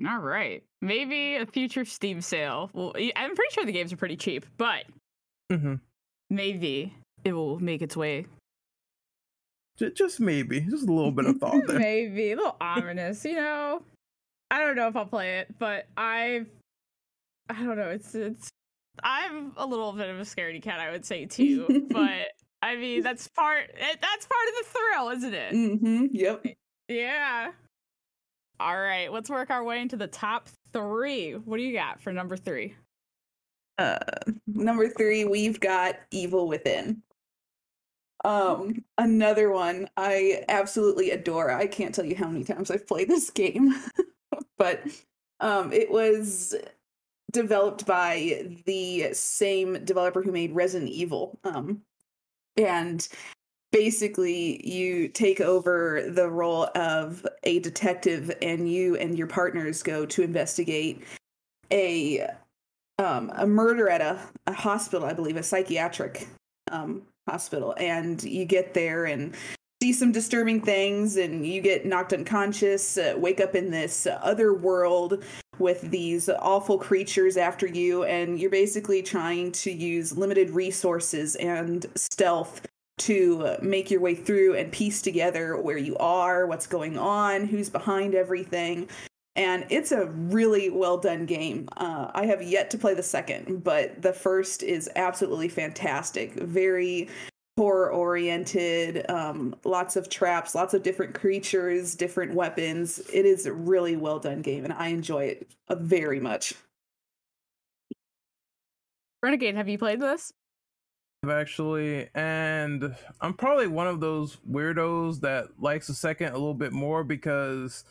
S1: All right. Maybe a future Steam sale. Well, I'm pretty sure the games are pretty cheap, but
S2: Mm-hmm.
S1: maybe it will make its way.
S2: Just maybe, just a little bit of thought (laughs) there.
S1: maybe a little (laughs) ominous, you know. I don't know if I'll play it, but I, I don't know. It's it's. I'm a little bit of a scaredy cat, I would say too. (laughs) but I mean, that's part. That's part of the thrill, isn't it?
S3: Mm-hmm. Yep.
S1: Yeah. All right, let's work our way into the top three. What do you got for number three?
S3: Uh, number three, we've got Evil Within. Um, another one I absolutely adore. I can't tell you how many times I've played this game, (laughs) but um, it was developed by the same developer who made Resident Evil. Um, and basically, you take over the role of a detective, and you and your partners go to investigate a um, a murder at a, a hospital, I believe, a psychiatric um, hospital. And you get there and see some disturbing things, and you get knocked unconscious, uh, wake up in this other world with these awful creatures after you, and you're basically trying to use limited resources and stealth to make your way through and piece together where you are, what's going on, who's behind everything and it's a really well done game. Uh, I have yet to play the second, but the first is absolutely fantastic. Very horror oriented, um, lots of traps, lots of different creatures, different weapons. It is a really well done game, and I enjoy it uh, very much.
S1: Renegade, have you played this?
S2: Actually and i'm probably one of those weirdos that likes the second a little bit more because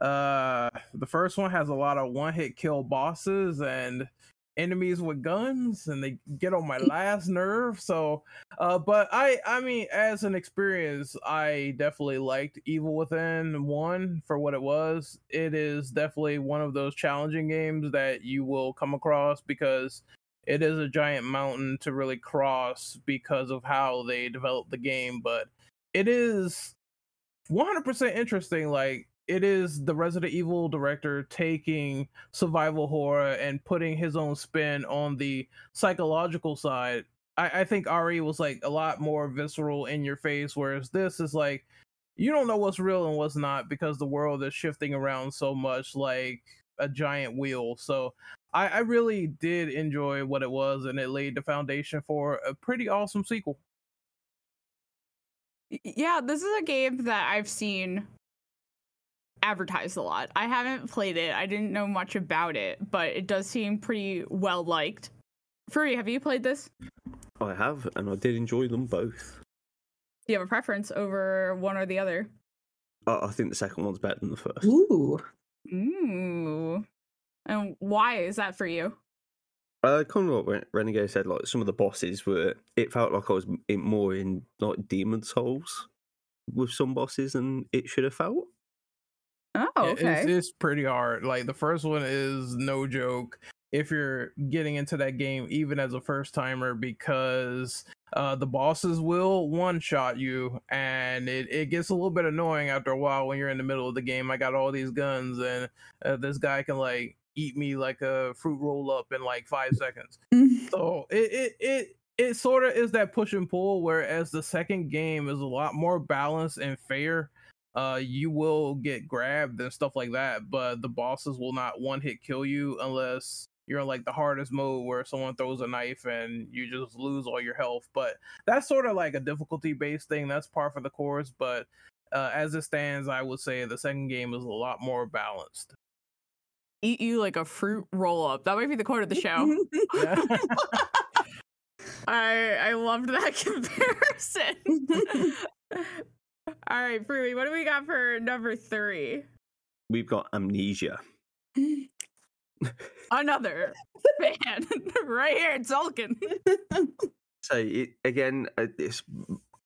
S2: uh the first one has a lot of one hit kill bosses and enemies with guns and they get on my (laughs) last nerve so uh but i i mean as an experience i definitely liked evil within one for what it was. It is definitely one of those challenging games that you will come across because it is a giant mountain to really cross because of how they developed the game but it is 100% interesting like it is the Resident Evil director taking survival horror and putting his own spin on the psychological side. I, I think RE was like a lot more visceral in your face, whereas this is like you don't know what's real and what's not because the world is shifting around so much like a giant wheel. So I, I really did enjoy what it was, and it laid the foundation for a pretty awesome sequel.
S1: Yeah, this is a game that I've seen advertised a lot. I haven't played it. I didn't know much about it, but it does seem pretty well liked. Frewy, have you played this?
S4: I have, and I did enjoy them both.
S1: Do you have a preference over one or the other?
S4: I, I think the second one's better than the first.
S3: Ooh.
S1: Ooh. And why is that for you?
S4: Uh, kind of what Ren- Renegade said. Like some of the bosses were, it felt like I was in, more in like Demon Souls with some bosses than it should have felt.
S1: Oh,
S2: Yeah,
S1: okay.
S2: It's, it's pretty hard. Like the first one is no joke. If you're getting into that game, even as a first timer, because uh, the bosses will one shot you, and it, it gets a little bit annoying after a while when you're in the middle of the game. I got all these guns, and uh, this guy can like eat me like a fruit roll up in like five seconds. So it it it it sort of is that push and pull. Whereas the second game is a lot more balanced and fair. Uh, you will get grabbed and stuff like that, but the bosses will not one hit kill you unless you're in like the hardest mode where someone throws a knife and you just lose all your health. But that's sort of like a difficulty based thing. That's par for the course. But uh, as it stands, I would say the second game is a lot more balanced.
S1: Eat you like a fruit roll up. That might be the quote of the show. (laughs) I I loved that (laughs) comparison. (laughs) All right, Frewy, what do we got for number three?
S4: We've got Amnesia.
S1: Another fan right here, Tolkien.
S4: So it again, uh, it's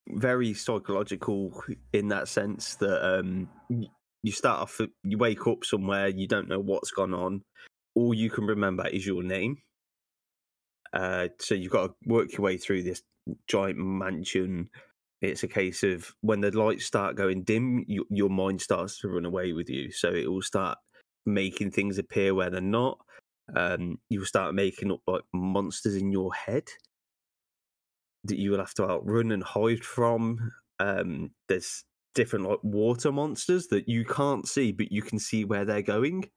S4: very psychological in that sense that um, y- you start off, you wake up somewhere, you don't know what's gone on. All you can remember is your name. Uh, so you've got to work your way through this giant mansion. It's a case of when the lights start going dim, you, your mind starts to run away with you. So it will start making things appear where they're not. Um, you'll start making up like monsters in your head that you will have to outrun and hide from. Um, there's different like water monsters that you can't see, but you can see where they're going.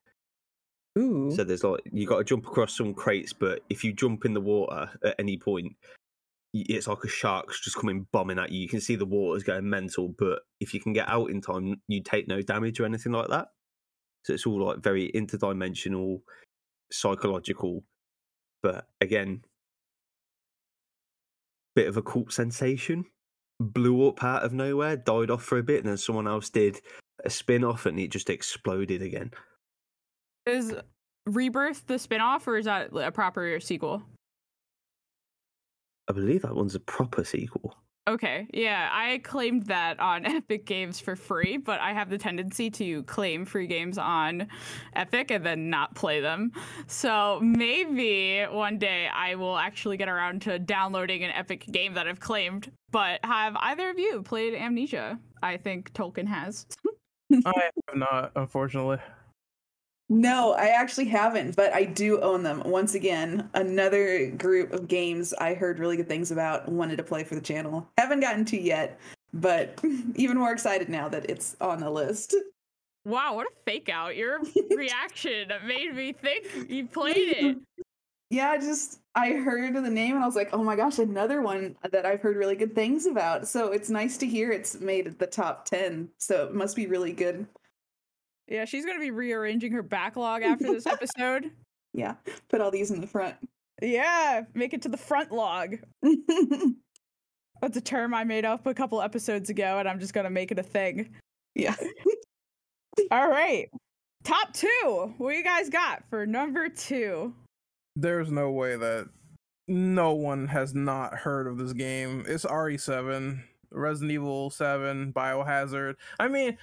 S3: Ooh.
S4: So there's like you got to jump across some crates, but if you jump in the water at any point, it's like a shark's just coming bombing at you. You can see the water's going mental, but if you can get out in time, you take no damage or anything like that. So it's all like very interdimensional, psychological, but again, bit of a cult sensation. Blew up out of nowhere, died off for a bit, and then someone else did a spin off and it just exploded again.
S1: Is Rebirth the spin-off or is that a proper sequel?
S4: I believe that one's a proper sequel.
S1: Okay, yeah, I claimed that on (laughs) Epic Games for free, but I have the tendency to claim free games on Epic and then not play them. So maybe one day I will actually get around to downloading an Epic game that I've claimed. But have either of you played Amnesia? I think Tolkien has. (laughs)
S2: I have not, unfortunately.
S3: No, I actually haven't, but I do own them. Once again, another group of games I heard really good things about, wanted to play for the channel. Haven't gotten to yet, but (laughs) even more excited now that it's on the list.
S1: Wow, what a fake out. Your (laughs) reaction made me think you played it.
S3: Yeah, I just I heard the name and I was like, oh my gosh, another one that I've heard really good things about. So it's nice to hear it's made the top 10. So it must be really good.
S1: Yeah, she's going to be rearranging her backlog after this (laughs) episode.
S3: Yeah, put all these in the front.
S1: Yeah, make it to the front log. (laughs) That's a term I made up a couple episodes ago, and I'm just gonna make it a thing.
S3: yeah. (laughs)
S1: All right, top two. What you guys got for number two?
S2: There's no way that no one has not heard of this game. It's RE7, Resident Evil 7, Biohazard. I mean,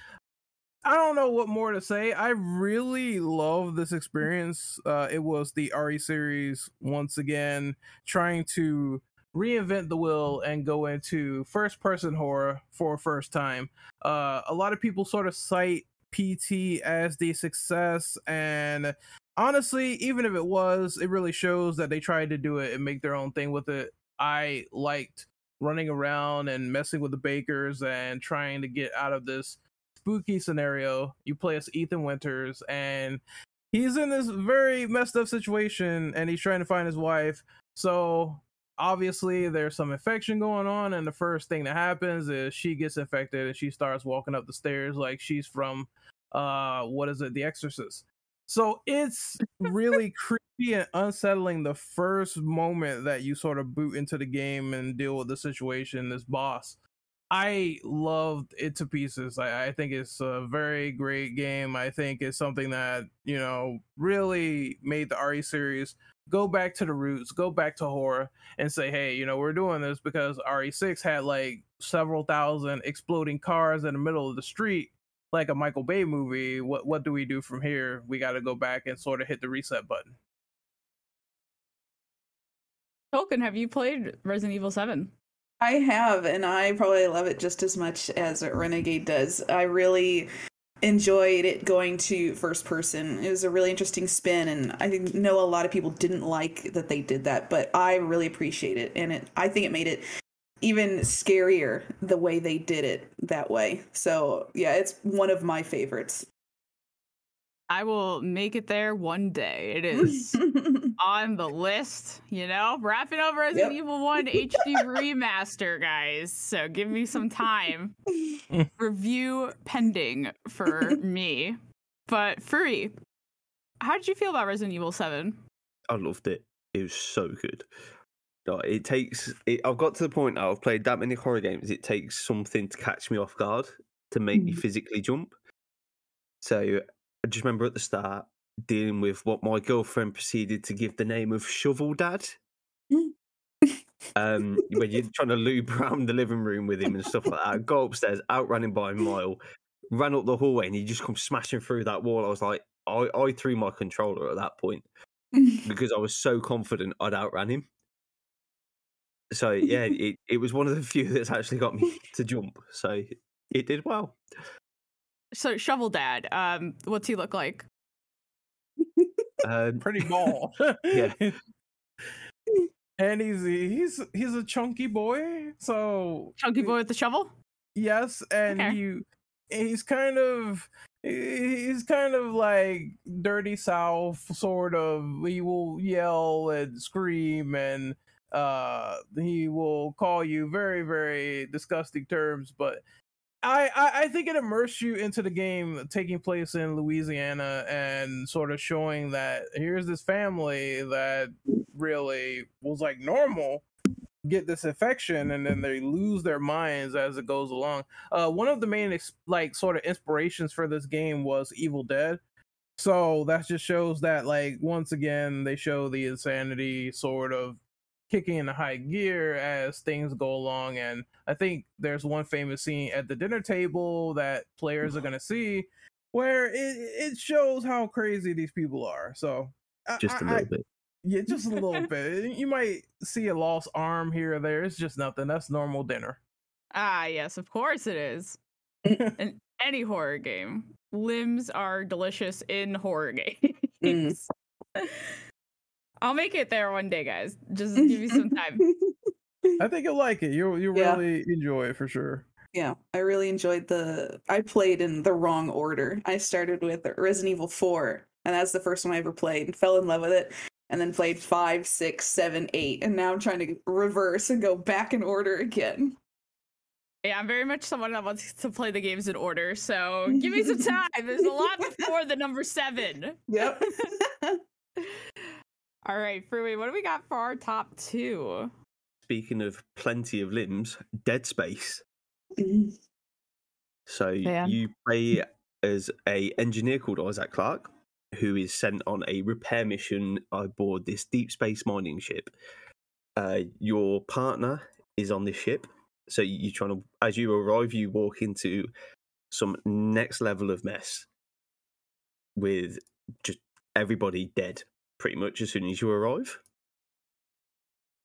S2: I don't know what more to say. I really love this experience. Uh, it was the RE series once again trying to reinvent the wheel and go into first person horror for a first time. Uh, a lot of people sort of cite PT as the success and honestly, even if it was, it really shows that they tried to do it and make their own thing with it. I liked running around and messing with the bakers and trying to get out of this spooky scenario. You play as Ethan Winters and he's in this very messed up situation and he's trying to find his wife. So obviously there's some infection going on and the first thing that happens is she gets infected and she starts walking up the stairs like she's from uh what is it the exorcist so it's really (laughs) creepy and unsettling the first moment that you sort of boot into the game and deal with the situation this boss i loved it to pieces I, I think it's a very great game i think it's something that you know really made the re series go back to the roots, go back to horror, and say, hey, you know, we're doing this because RE6 had like several thousand exploding cars in the middle of the street, like a Michael Bay movie. What what do we do from here? We got to go back and sort of hit the reset button.
S1: Tolkien, have you played Resident Evil 7?
S3: I have, and I probably love it just as much as Renegade does. I really enjoyed it going to first person. It was a really interesting spin, and I know a lot of people didn't like that they did that, but I really appreciate it, and it I think it made it even scarier the way they did it that way. So yeah, it's one of my favorites.
S1: I will make it there one day. It is (laughs) on the list, you know, wrapping up Resident yep. Evil 1 HD remaster, guys. So give me some time. (laughs) Review pending for (laughs) me. But Free, how did you feel about Resident Evil 7?
S4: I loved it. It was so good. It takes. It, I've got to the point now. I've played that many horror games. It takes something to catch me off guard to make mm. me physically jump. So I just remember at the start dealing with what my girlfriend proceeded to give the name of Shovel Dad. um, when you're trying to loop around the living room with him and stuff like that. Go upstairs, outran him by a mile, ran up the hallway, and he just come smashing through that wall. I was like, I, I threw my controller at that point (laughs) because I was so confident I'd outran him. So yeah, (laughs) it, it was one of the few that's actually got me to jump. So it did well.
S1: So Shovel Dad, um, what's he look like?
S2: Uh, Pretty ball. (laughs)
S4: yeah.
S2: And he's he's he's a chunky boy. So
S1: chunky boy with the shovel.
S2: Yes, and okay. you he's kind of he's kind of like dirty south sort of he will yell and scream and uh he will call you very very disgusting terms but I, I, think it immersed you into the game taking place in Louisiana and sort of showing that here's this family that really was like normal get this infection and then they lose their minds as it goes along. Uh, one of the main like sort of inspirations for this game was Evil Dead. So that just shows that like once again they show the insanity sort of kicking into high gear as things go along. And I think there's one famous scene at the dinner table that players are going to see where it, it shows how crazy these people are. So
S4: just I, a little I, bit.
S2: Yeah, (laughs) just a little bit. You might see a lost arm here or there. It's just nothing. That's normal dinner.
S1: Ah, yes, of course it is. (laughs) in any horror game, limbs are delicious in horror (laughs) games. Mm. I'll make it there one day, guys. Just give me some time. (laughs)
S2: I think you'll like it. You'll you yeah. really enjoy it for sure.
S3: Yeah, I really enjoyed the. I played in the wrong order. I started with Resident Evil Four, and that's the first one I ever played, and fell in love with it. And then played five, six, seven, eight, and now I'm trying to reverse and go back in order again.
S1: Yeah, I'm very much someone that wants to play the games in order. So give me some (laughs) time. There's a lot before the number seven.
S3: Yep. (laughs)
S1: All right, Frewy, what do we got for our top two?
S4: Speaking of plenty of limbs, Dead Space. so yeah. you play as a engineer called Isaac Clarke, who is sent on a repair mission aboard this deep space mining ship. Uh, your partner is on this ship, so you're trying to, as you arrive, you walk into some next level of mess with just everybody dead pretty much as soon as you arrive.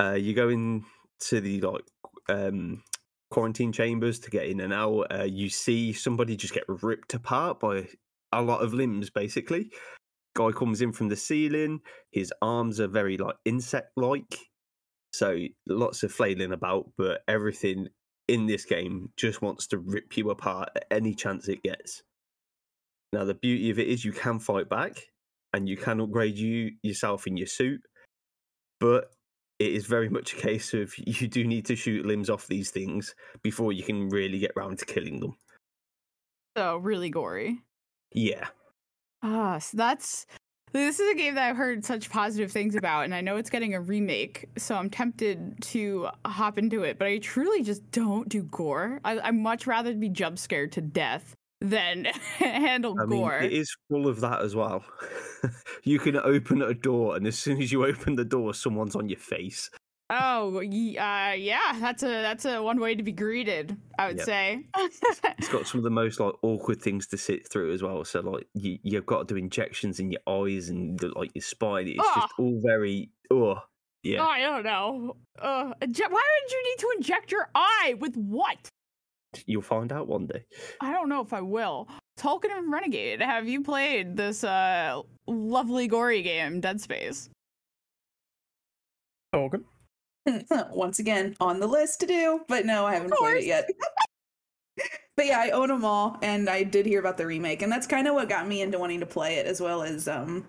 S4: Uh, you go into the like um, quarantine chambers to get in and out. Uh, you see somebody just get ripped apart by a lot of limbs, basically. Guy comes in from the ceiling. His arms are very like insect-like, so lots of flailing about. But everything in this game just wants to rip you apart at any chance it gets. Now the beauty of it is you can fight back and you can upgrade you yourself in your suit, but it is very much a case of (laughs) you do need to shoot limbs off these things before you can really get round to killing them.
S1: So really gory.
S4: Yeah.
S1: Ah, so that's this is a game that I've heard such positive things about, and I know it's getting a remake, so I'm tempted to hop into it. But I truly just don't do gore. I, would much rather be jump scared to death than (laughs) handle
S4: I mean,
S1: gore.
S4: it is full of that as well. (laughs) you can open a door, and as soon as you open the door, someone's on your face.
S1: Oh, uh, yeah, that's a that's a one way to be greeted. I would
S4: Yep.
S1: say.
S4: It's got some of the most like awkward things to sit through as well. So like you, you've got to do injections in your eyes and the, like your spine. It's
S1: Ah.
S4: just all very oh yeah.
S1: Oh, I don't know. Uh, inje- why would you need to inject your eye with what?
S4: You'll find out one day.
S1: I don't know if I will. Tolkien and Renegade, have you played this uh lovely gory game, Dead Space?
S2: Tolkien. (laughs)
S3: Once again, on the list to do, but no, I haven't played it yet. (laughs) but yeah, I own them all, and I did hear about the remake, and that's kind of what got me into wanting to play it, as well as um,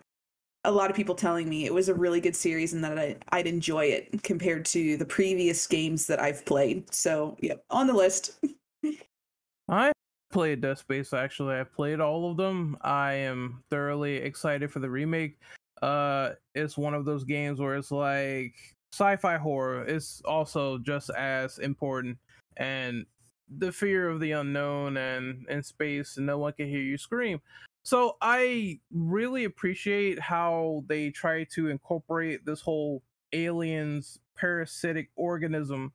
S3: a lot of people telling me it was a really good series and that I, I'd enjoy it compared to the previous games that I've played. So, yep, on the list. (laughs)
S2: I played Dead Space actually. I played all of them. I am thoroughly excited for the remake. Uh it's one of those games where it's like sci-fi horror is also just as important and the fear of the unknown and in space and no one can hear you scream. So I really appreciate how they try to incorporate this whole aliens parasitic organism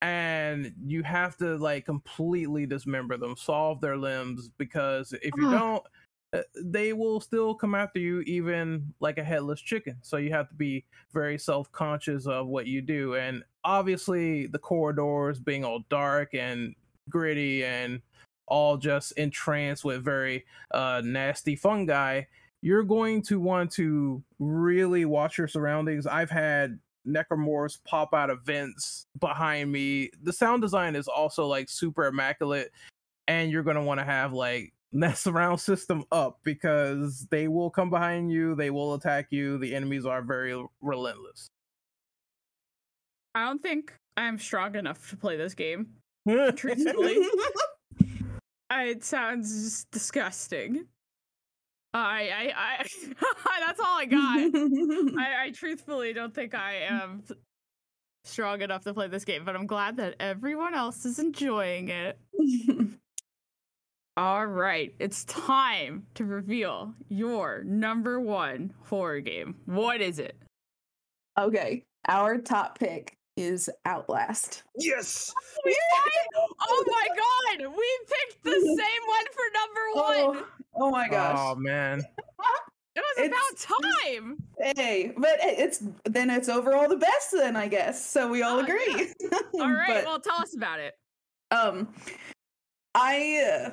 S2: and you have to like completely dismember them, solve their limbs because if you don't, uh, they will still come after you, even like a headless chicken. So you have to be very self conscious of what you do. And obviously, the corridors being all dark and gritty and all just entranced with very uh, nasty fungi, you're going to want to really watch your surroundings. I've had necromorphs pop out of vents behind me. The sound design is also like super immaculate, and you're gonna want to have like (laughs) that surround system up because they will come behind you, they will attack you. The enemies are very relentless.
S1: I don't think I'm strong enough to play this game. (laughs) Truthfully. It sounds disgusting. I, I, I, (laughs) that's all I got. (laughs) I, I truthfully don't think I am strong enough to play this game, but I'm glad that everyone else is enjoying it. (laughs) All right, it's time to reveal your number one horror game. What is it?
S3: okay, our top pick is Outlast.
S4: Yes.
S1: oh my god, we picked the same one for number one.
S3: Oh, oh my gosh.
S2: Oh man.
S1: It was
S3: It's-
S1: about time.
S3: Hey, but it's then it's overall the best then I guess. So we all
S1: Oh,
S3: agree. (laughs)
S1: All right,
S3: But,
S1: well, tell us about it.
S3: um I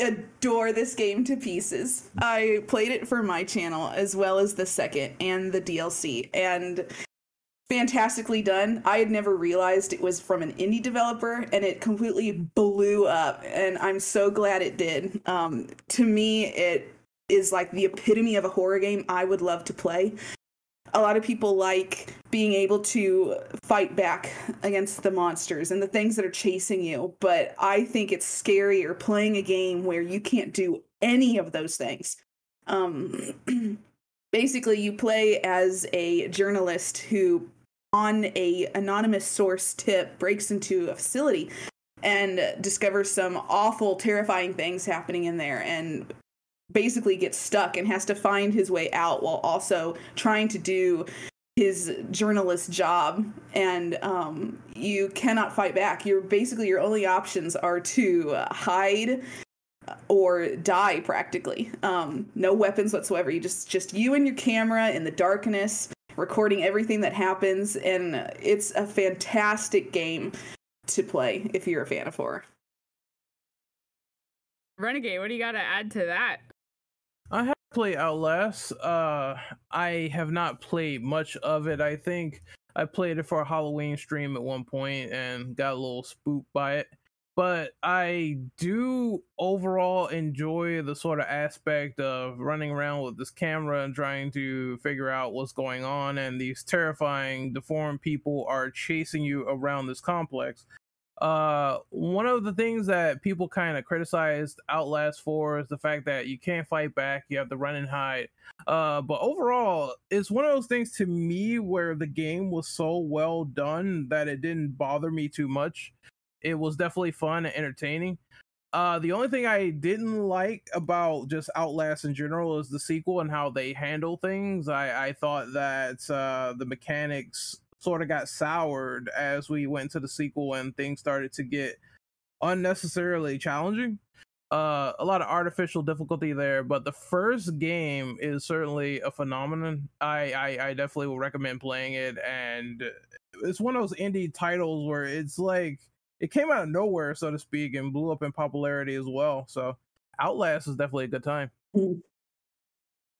S3: uh, adore this game to pieces. I played it for my channel as well as the second and the DLC and fantastically done. I had never realized it was from an indie developer and it completely blew up and I'm so glad it did. Um to me it is like the epitome of a horror game I would love to play. A lot of people like being able to fight back against the monsters and the things that are chasing you, but I think it's scarier playing a game where you can't do any of those things. Um (clears throat) basically you play as a journalist who on a anonymous source tip breaks into a facility and discovers some awful terrifying things happening in there and basically gets stuck and has to find his way out while also trying to do his journalist job. And um, you cannot fight back. You're basically your only options are to hide or die practically um, no weapons whatsoever you just just you and your camera in the darkness recording everything that happens and it's a fantastic game to play if you're a fan of horror
S1: Renegade, what do you got to add to that?
S2: I have played Outlast. Uh, I have not played much of it. I think I played it for a Halloween stream at one point and got a little spooked by it. But I do overall enjoy the sort of aspect of running around with this camera and trying to figure out what's going on. And these terrifying, deformed people are chasing you around this complex. Uh, one of the things that people kind of criticized Outlast for is the fact that you can't fight back, you have to run and hide. Uh, but overall, it's one of those things to me where the game was so well done that it didn't bother me too much. It was definitely fun and entertaining. Uh, the only thing I didn't like about just Outlast in general is the sequel and how they handle things. I, I thought that uh, the mechanics sort of got soured as we went to the sequel and things started to get unnecessarily challenging. Uh, a lot of artificial difficulty there, but the first game is certainly a phenomenon. I, I, I definitely will recommend playing it, and it's one of those indie titles where it's like it came out of nowhere, so to speak, and blew up in popularity as well. So Outlast is definitely a good time.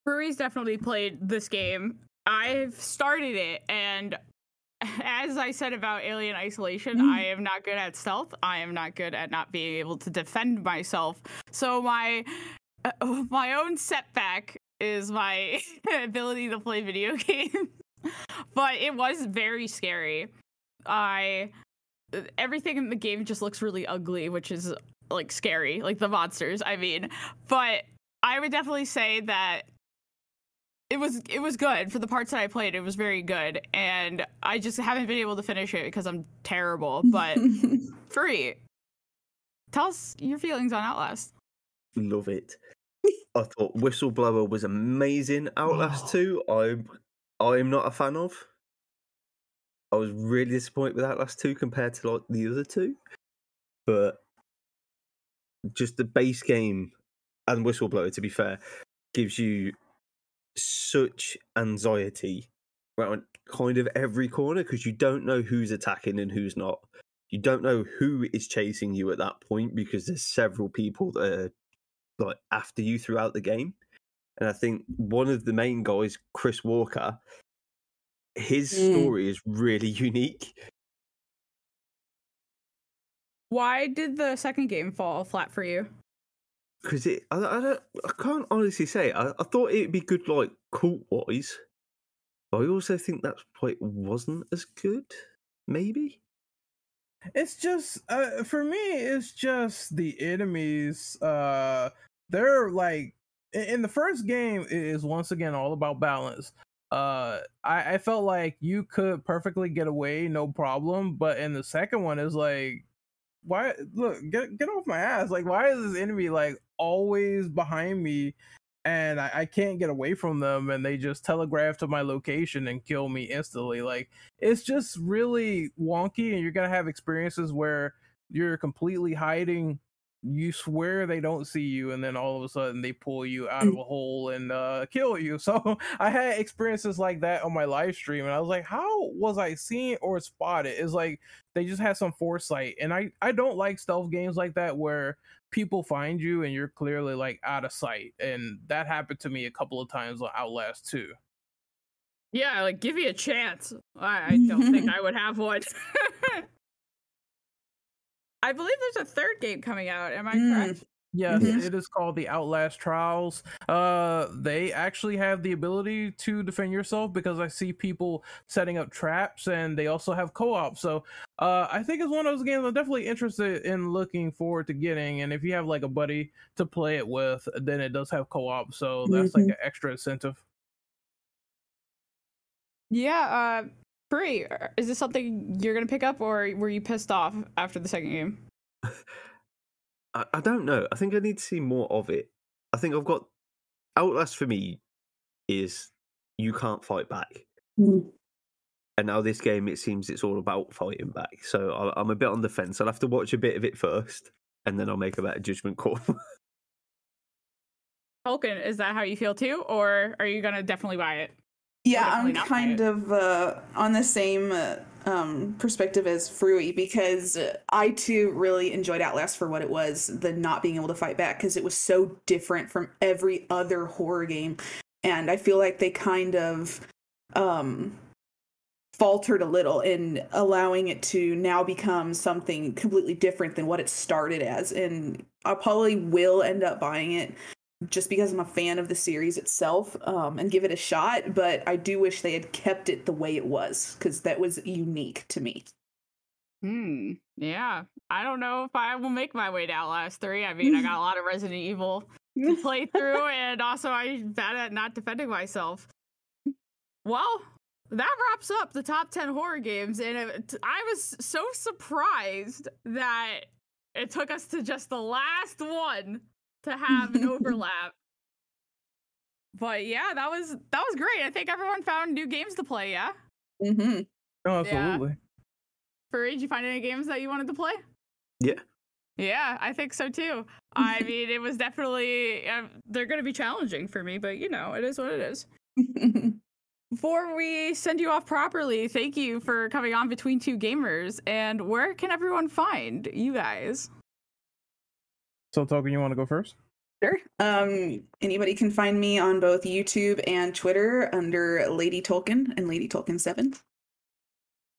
S1: Frewy's definitely played this game. I've started it, and as I said about Alien Isolation,
S3: Mm.
S1: I am not good at stealth. I am not good at not being able to defend myself. So my uh, (laughs) my own setback is my (laughs) ability to play video (laughs) games. but it was very scary. I everything in the game just looks really ugly, which is like scary, like the monsters, I mean. But I would definitely say that it was it was good for the parts that I played. It was very good, and I just haven't been able to finish it because I'm terrible. (laughs) But Frewy, tell us your feelings on Outlast.
S4: Love it. I thought Whistleblower was amazing. Outlast
S2: Oh.
S4: 2, I'm I'm not a fan of. I was really disappointed with Outlast 2 compared to like the other two. But just the base game and Whistleblower, to be fair, gives you such anxiety around kind of every corner because you don't know who's attacking and who's not. You don't know who is chasing you at that point because there's several people that are like after you throughout the game. And I think one of the main guys, Chris Walker, his
S3: Mm.
S4: story is really (laughs) unique.
S1: Why did the second game fall flat for you?
S4: Because it, I, I don't, I can't honestly say. I, I thought it'd be good, like cult wise, but I also think that's why it wasn't as good. Maybe.
S2: It's just uh, for me, it's just the enemies. Uh, they're like in, in the first game, it is once again all about balance. Uh, I, I felt like you could perfectly get away, no problem. But in the second one, is like, why? Look, get get off my ass! Like, why is this enemy like always behind me? And I, I can't get away from them, and they just telegraph to my location and kill me instantly. Like, it's just really wonky and you're gonna have experiences where you're completely hiding you swear they don't see you and then all of a sudden they pull you out of a hole and uh (laughs) kill you so i had experiences like that on my live stream and i was like how was i seen or spotted it's like they just had some foresight and i i don't like stealth games like that where people find you and you're clearly like out of sight and that happened to me a couple of times on outlast 2
S1: Yeah, like give me a chance. I, I don't think (laughs) I would have one. (laughs) I believe there's a third game coming out. Am I
S3: Mm.
S1: correct?
S2: Yes,
S3: Mhm.
S2: it is called the Outlast Trials. Uh, they actually have the ability to defend yourself because I see people setting up traps, and they also have co-op. So, uh, I think it's one of those games I'm definitely interested in looking forward to getting. And if you have like a buddy to play it with, then it does have co-op, so that's like
S3: Mhm.
S2: an extra incentive.
S1: Yeah, uh Frewy. Is this something you're gonna pick up or were you pissed off after the second game? (laughs)
S4: I, I don't know. I think I need to see more of it. I think I've got Outlast for me is you can't fight back.
S3: Mm.
S4: And now this game, it seems it's all about fighting back. So I, I'm a bit on the fence. I'll have to watch a bit of it first, and then I'll make a better judgment call. (laughs)
S1: Tolkien, is that how you feel too? Or are you gonna definitely buy it?
S3: Yeah, I'm kind
S1: it.
S3: of uh, on the same uh, um, perspective as Frewy because I too really enjoyed Outlast for what it was the not being able to fight back because it was so different from every other horror game. And I feel like they kind of um, faltered a little in allowing it to now become something completely different than what it started as. And I probably will end up buying it just because I'm a fan of the series itself um, and give it a shot. But I do wish they had kept it the way it was because that was unique to me.
S1: Hmm. Yeah. I don't know if I will make my way to Outlast 3. I mean, I got a (laughs) lot of Resident Evil to play through, (laughs) and also I'm bad at not defending myself. Well, that wraps up the top 10 horror games, and it, I was so surprised that it took us to just the last one to have an (laughs) overlap. But yeah, that was that was great. I think everyone found new games to play. Yeah,
S3: Mm-hmm.
S2: No,
S1: Yeah.
S2: absolutely.
S1: Frewy, did you find any games that you wanted to play?
S4: Yeah.
S1: Yeah, I think so too. I (laughs) mean, it was definitely uh, they're going to be challenging for me, but you know, it is what it is. (laughs) Before we send you off properly, thank you for coming on between two gamers. And where can everyone find you guys?
S2: So, Tolkien, you want to go first?
S3: Sure. Um, anybody can find me on both YouTube and Twitter under Lady Tolkien and Lady Tolkien Seven.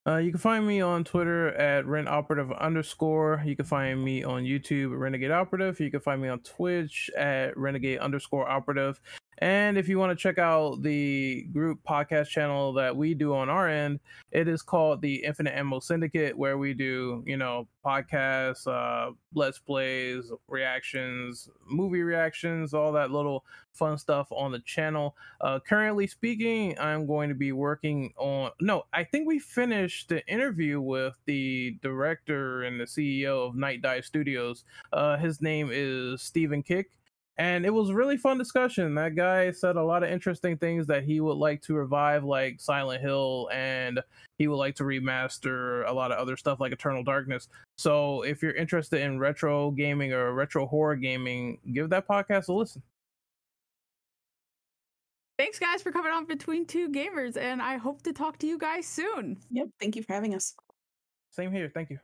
S2: Uh, you can find me on Twitter at Ren Operative underscore. You can find me on YouTube at Renegade Operative. You can find me on Twitch at Renegade underscore Operative. And if you want to check out the group podcast channel that we do on our end, it is called the Infinite Ammo Syndicate, where we do, you know, podcasts, uh, let's plays, reactions, movie reactions, all that little fun stuff on the channel. Uh, currently speaking, I'm going to be working on. No, I think we finished the interview with the director and the CEO of Nightdive Studios. Uh, his name is Stephen Kick. And it was a really fun discussion. That guy said a lot of interesting things that he would like to revive, like Silent Hill, and he would like to remaster a lot of other stuff like Eternal Darkness. So if you're interested in retro gaming or retro horror gaming, give that podcast a listen.
S1: Thanks, guys, for coming on between two gamers, and I hope to talk to you guys soon.
S3: Yep. Thank you for having us.
S2: Same here. Thank you.